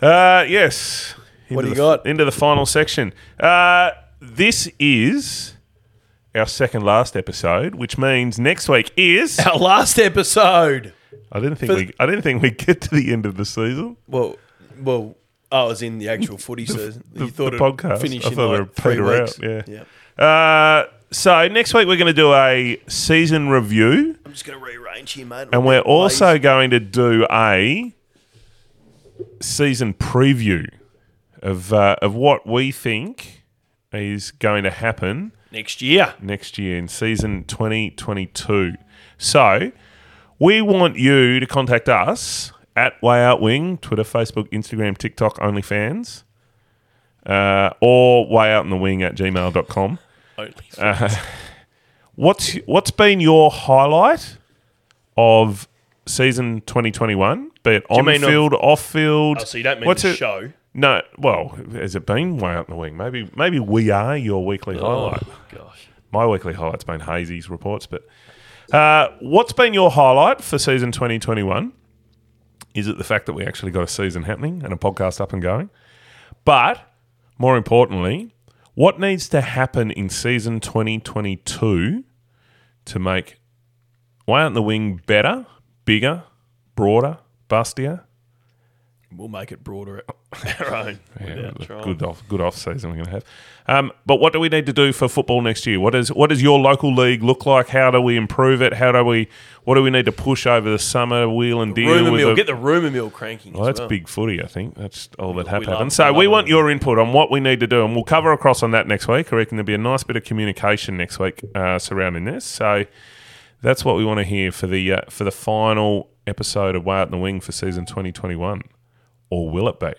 Speaker 1: Uh, yes.
Speaker 2: What do you
Speaker 1: the-
Speaker 2: got?
Speaker 1: Into the final section. Uh, this is our second last episode, which means next week is.
Speaker 2: Our last episode.
Speaker 1: I didn't think
Speaker 2: For-
Speaker 1: we. I didn't think we'd get to the end of the season.
Speaker 2: Well, well, I was in the actual footy season.
Speaker 1: The,
Speaker 2: you thought
Speaker 1: the
Speaker 2: it'd
Speaker 1: podcast.
Speaker 2: finish
Speaker 1: I
Speaker 2: in
Speaker 1: thought
Speaker 2: like
Speaker 1: were
Speaker 2: three
Speaker 1: peter
Speaker 2: weeks.
Speaker 1: out. Yeah.
Speaker 2: yeah.
Speaker 1: Uh, so next week we're going to do a season review,
Speaker 2: I'm just going to rearrange here, mate.
Speaker 1: and we're also going to do a season preview of uh, of what we think is going to happen
Speaker 2: next year.
Speaker 1: next year in season 2022. So we want you to contact us at Way Out Wing, Twitter, Facebook, Instagram, TikTok, OnlyFans, uh, or Way Out in the Wing at gmail.com. Uh, what's what's been your highlight of season 2021? Be it on field, off field.
Speaker 2: oh, so you don't mean
Speaker 1: what's
Speaker 2: the
Speaker 1: it?
Speaker 2: show?
Speaker 1: No, well, has it been way out in the wing? Maybe, maybe we are your weekly highlight.
Speaker 2: Oh, gosh.
Speaker 1: My weekly highlight's been Hazy's reports, but uh, what's been your highlight for season 2021? Is it the fact that we actually got a season happening and a podcast up and going? But more importantly, what needs to happen in season 2022 to make Way Out in the Wing better, bigger, broader, bustier?
Speaker 2: We'll make it broader our own.
Speaker 1: Yeah,
Speaker 2: trying.
Speaker 1: good off good off season we're going to have. Um, but what do we need to do for football next year? What is what does your local league look like? How do we improve it? How do we what do we need to push over the summer? Wheel and deal
Speaker 2: Rumour
Speaker 1: with
Speaker 2: mill.
Speaker 1: the-
Speaker 2: Get the rumour mill cranking.
Speaker 1: well,
Speaker 2: as
Speaker 1: that's
Speaker 2: well.
Speaker 1: big footy, I think. That's all that
Speaker 2: We
Speaker 1: have
Speaker 2: love-
Speaker 1: happened.
Speaker 2: we
Speaker 1: So we want your input on what we need to do, and we'll cover across on that next week. I reckon there'll be a nice bit of communication next week uh, surrounding this. So that's what we want to hear for the uh, for the final episode of Way Out in the Wing for season 2021. Or will it be?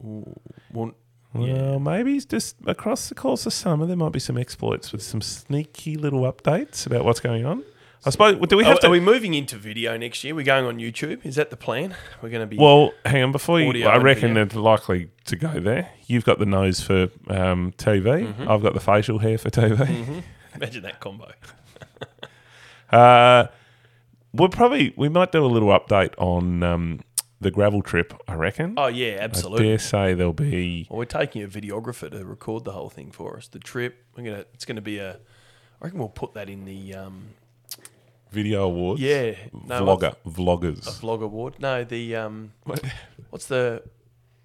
Speaker 2: Well,
Speaker 1: Well, maybe just across the course of summer there might be some exploits with some sneaky little updates about what's going on. I suppose. Do we
Speaker 2: are,
Speaker 1: have to?
Speaker 2: are we moving into video next year? We're going on YouTube. Is that the plan? We're going to be.
Speaker 1: well, hang on. Before you, I reckon they're likely to go there. You've got the nose for um, TV.
Speaker 2: Mm-hmm.
Speaker 1: I've got the facial hair for TV.
Speaker 2: imagine that combo.
Speaker 1: Uh, we'll probably we might do a little update on um, the gravel trip. I reckon.
Speaker 2: Oh yeah, absolutely.
Speaker 1: I dare say there'll be.
Speaker 2: Well, we're taking a videographer to record the whole thing for us. The trip. We're gonna. It's gonna be a. I reckon we'll put that in the. Um,
Speaker 1: Video awards.
Speaker 2: yeah. No,
Speaker 1: Vlogger. Vloggers.
Speaker 2: A vlog award. No, the um, what's the,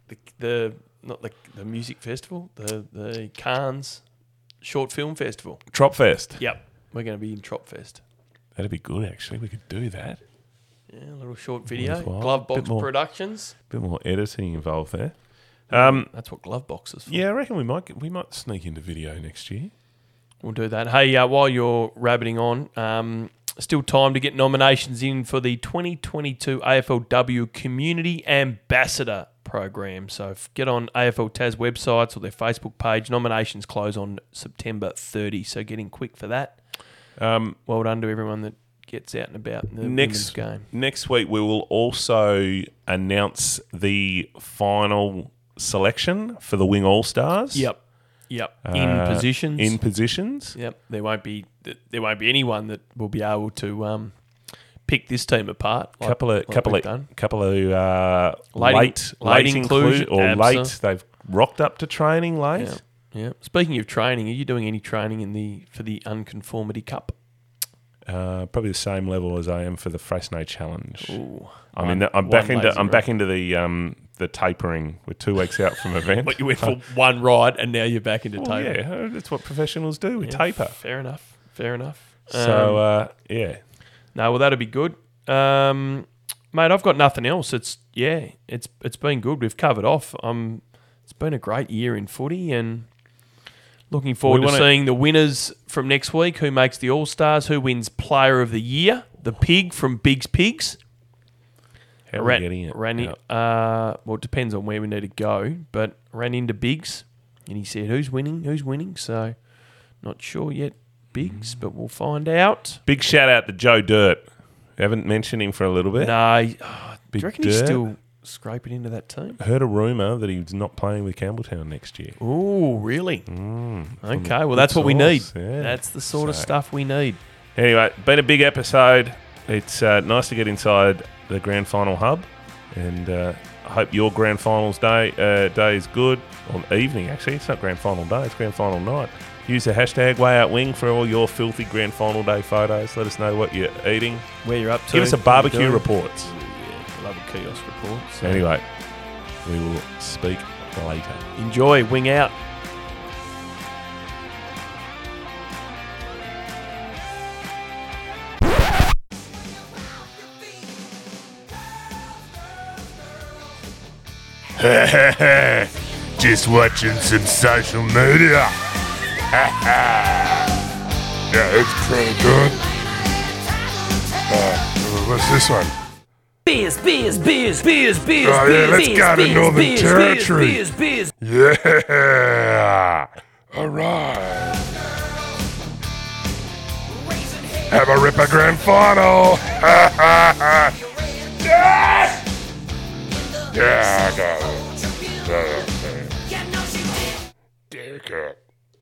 Speaker 2: the the not the the music festival, the the Cannes short film festival.
Speaker 1: Tropfest.
Speaker 2: Yep, we're going to be in Tropfest.
Speaker 1: That'd be good, actually. We could do that.
Speaker 2: Yeah, a little short video.
Speaker 1: Worthwhile.
Speaker 2: Glove
Speaker 1: Bit more-
Speaker 2: Productions.
Speaker 1: bit more editing involved there. Um,
Speaker 2: That's what Glove Box is for.
Speaker 1: yeah, I reckon we might get, we might sneak into video next year.
Speaker 2: We'll do that. Hey, uh, while you're rabbiting on, um, still time to get nominations in for the 2022 AFLW Community Ambassador Program. So f- get on AFL Tas websites or their Facebook page. Nominations close on September 30, so getting quick for that.
Speaker 1: Um,
Speaker 2: Well done to everyone that gets out and about in the
Speaker 1: next
Speaker 2: game.
Speaker 1: next week we will also announce the final selection for the Wing All Stars.
Speaker 2: Yep, yep. In
Speaker 1: Uh,
Speaker 2: positions.
Speaker 1: In positions.
Speaker 2: Yep, there won't be there won't be anyone that will be able to um, pick this team apart. like-
Speaker 1: couple of
Speaker 2: like
Speaker 1: couple
Speaker 2: we've
Speaker 1: of
Speaker 2: done.
Speaker 1: couple of uh,
Speaker 2: Late
Speaker 1: late
Speaker 2: in- late
Speaker 1: late
Speaker 2: inclusion,
Speaker 1: inclusion or late. They've rocked up to training late.
Speaker 2: Yeah, yeah. Speaking of training, are you doing any training in the for the Unconformity Cup?
Speaker 1: Uh, probably the same level as I am for the Freycinet Challenge.
Speaker 2: Ooh,
Speaker 1: I mean, I'm back into I'm
Speaker 2: ride.
Speaker 1: back into the um the tapering. We're two weeks out from event.
Speaker 2: But you went for one ride and now you're back into
Speaker 1: Well,
Speaker 2: taper.
Speaker 1: yeah, that's what professionals do. We
Speaker 2: Yeah,
Speaker 1: taper.
Speaker 2: Fair enough. Fair enough.
Speaker 1: So
Speaker 2: Um,
Speaker 1: uh, yeah,
Speaker 2: no, well that'll be good, um, mate. I've got nothing else. It's yeah, it's it's been good. We've covered off. Um, it's been a great year in footy and. Looking forward to
Speaker 1: wanna-
Speaker 2: seeing the winners from next week. Who makes the All Stars? Who wins Player of the Year? The pig from Big's Pigs.
Speaker 1: how are we getting it?
Speaker 2: ran in- uh, well, it depends on where we need to go, but ran into Biggs and he said, Who's winning? Who's winning? So, not sure yet, Biggs, but we'll find out.
Speaker 1: Big shout out to Joe Dirt. haven't mentioned him for a little bit.
Speaker 2: No, oh, do you reckon he's still scraping into that team?
Speaker 1: Heard a rumor that he's not playing with Campbell Town next year.
Speaker 2: Oh, really?
Speaker 1: Mm,
Speaker 2: okay, well, that's what we need.
Speaker 1: source, yeah.
Speaker 2: That's the sort of
Speaker 1: So-
Speaker 2: stuff we need.
Speaker 1: Anyway, been a big episode. It's uh, nice to get inside the grand final hub, and uh, I hope your grand finals day uh, day is good. Or evening, actually, it's not grand final day; it's grand final night. Use the hashtag Way Out Wing for all your filthy grand final day photos. Let us know what you're eating.
Speaker 2: Where you're up to.
Speaker 1: Give us a
Speaker 2: what you're
Speaker 1: barbecue
Speaker 2: doing.
Speaker 1: reports.
Speaker 2: Yeah, love a kiosk report. So
Speaker 1: Anyway, we will speak later.
Speaker 2: enjoy, wing out.
Speaker 4: Just watching some social media. yeah, it's pretty good. Uh, what's this one?
Speaker 8: Beers, beers, beers, beers, beers,
Speaker 4: oh, yeah, let's
Speaker 8: beers,
Speaker 4: go to
Speaker 8: beers,
Speaker 4: the
Speaker 8: beers,
Speaker 4: Territory.
Speaker 8: Beers, beers, beers.
Speaker 4: Yeah. All right. Have a ripper grand final. yes. Yeah, I got it.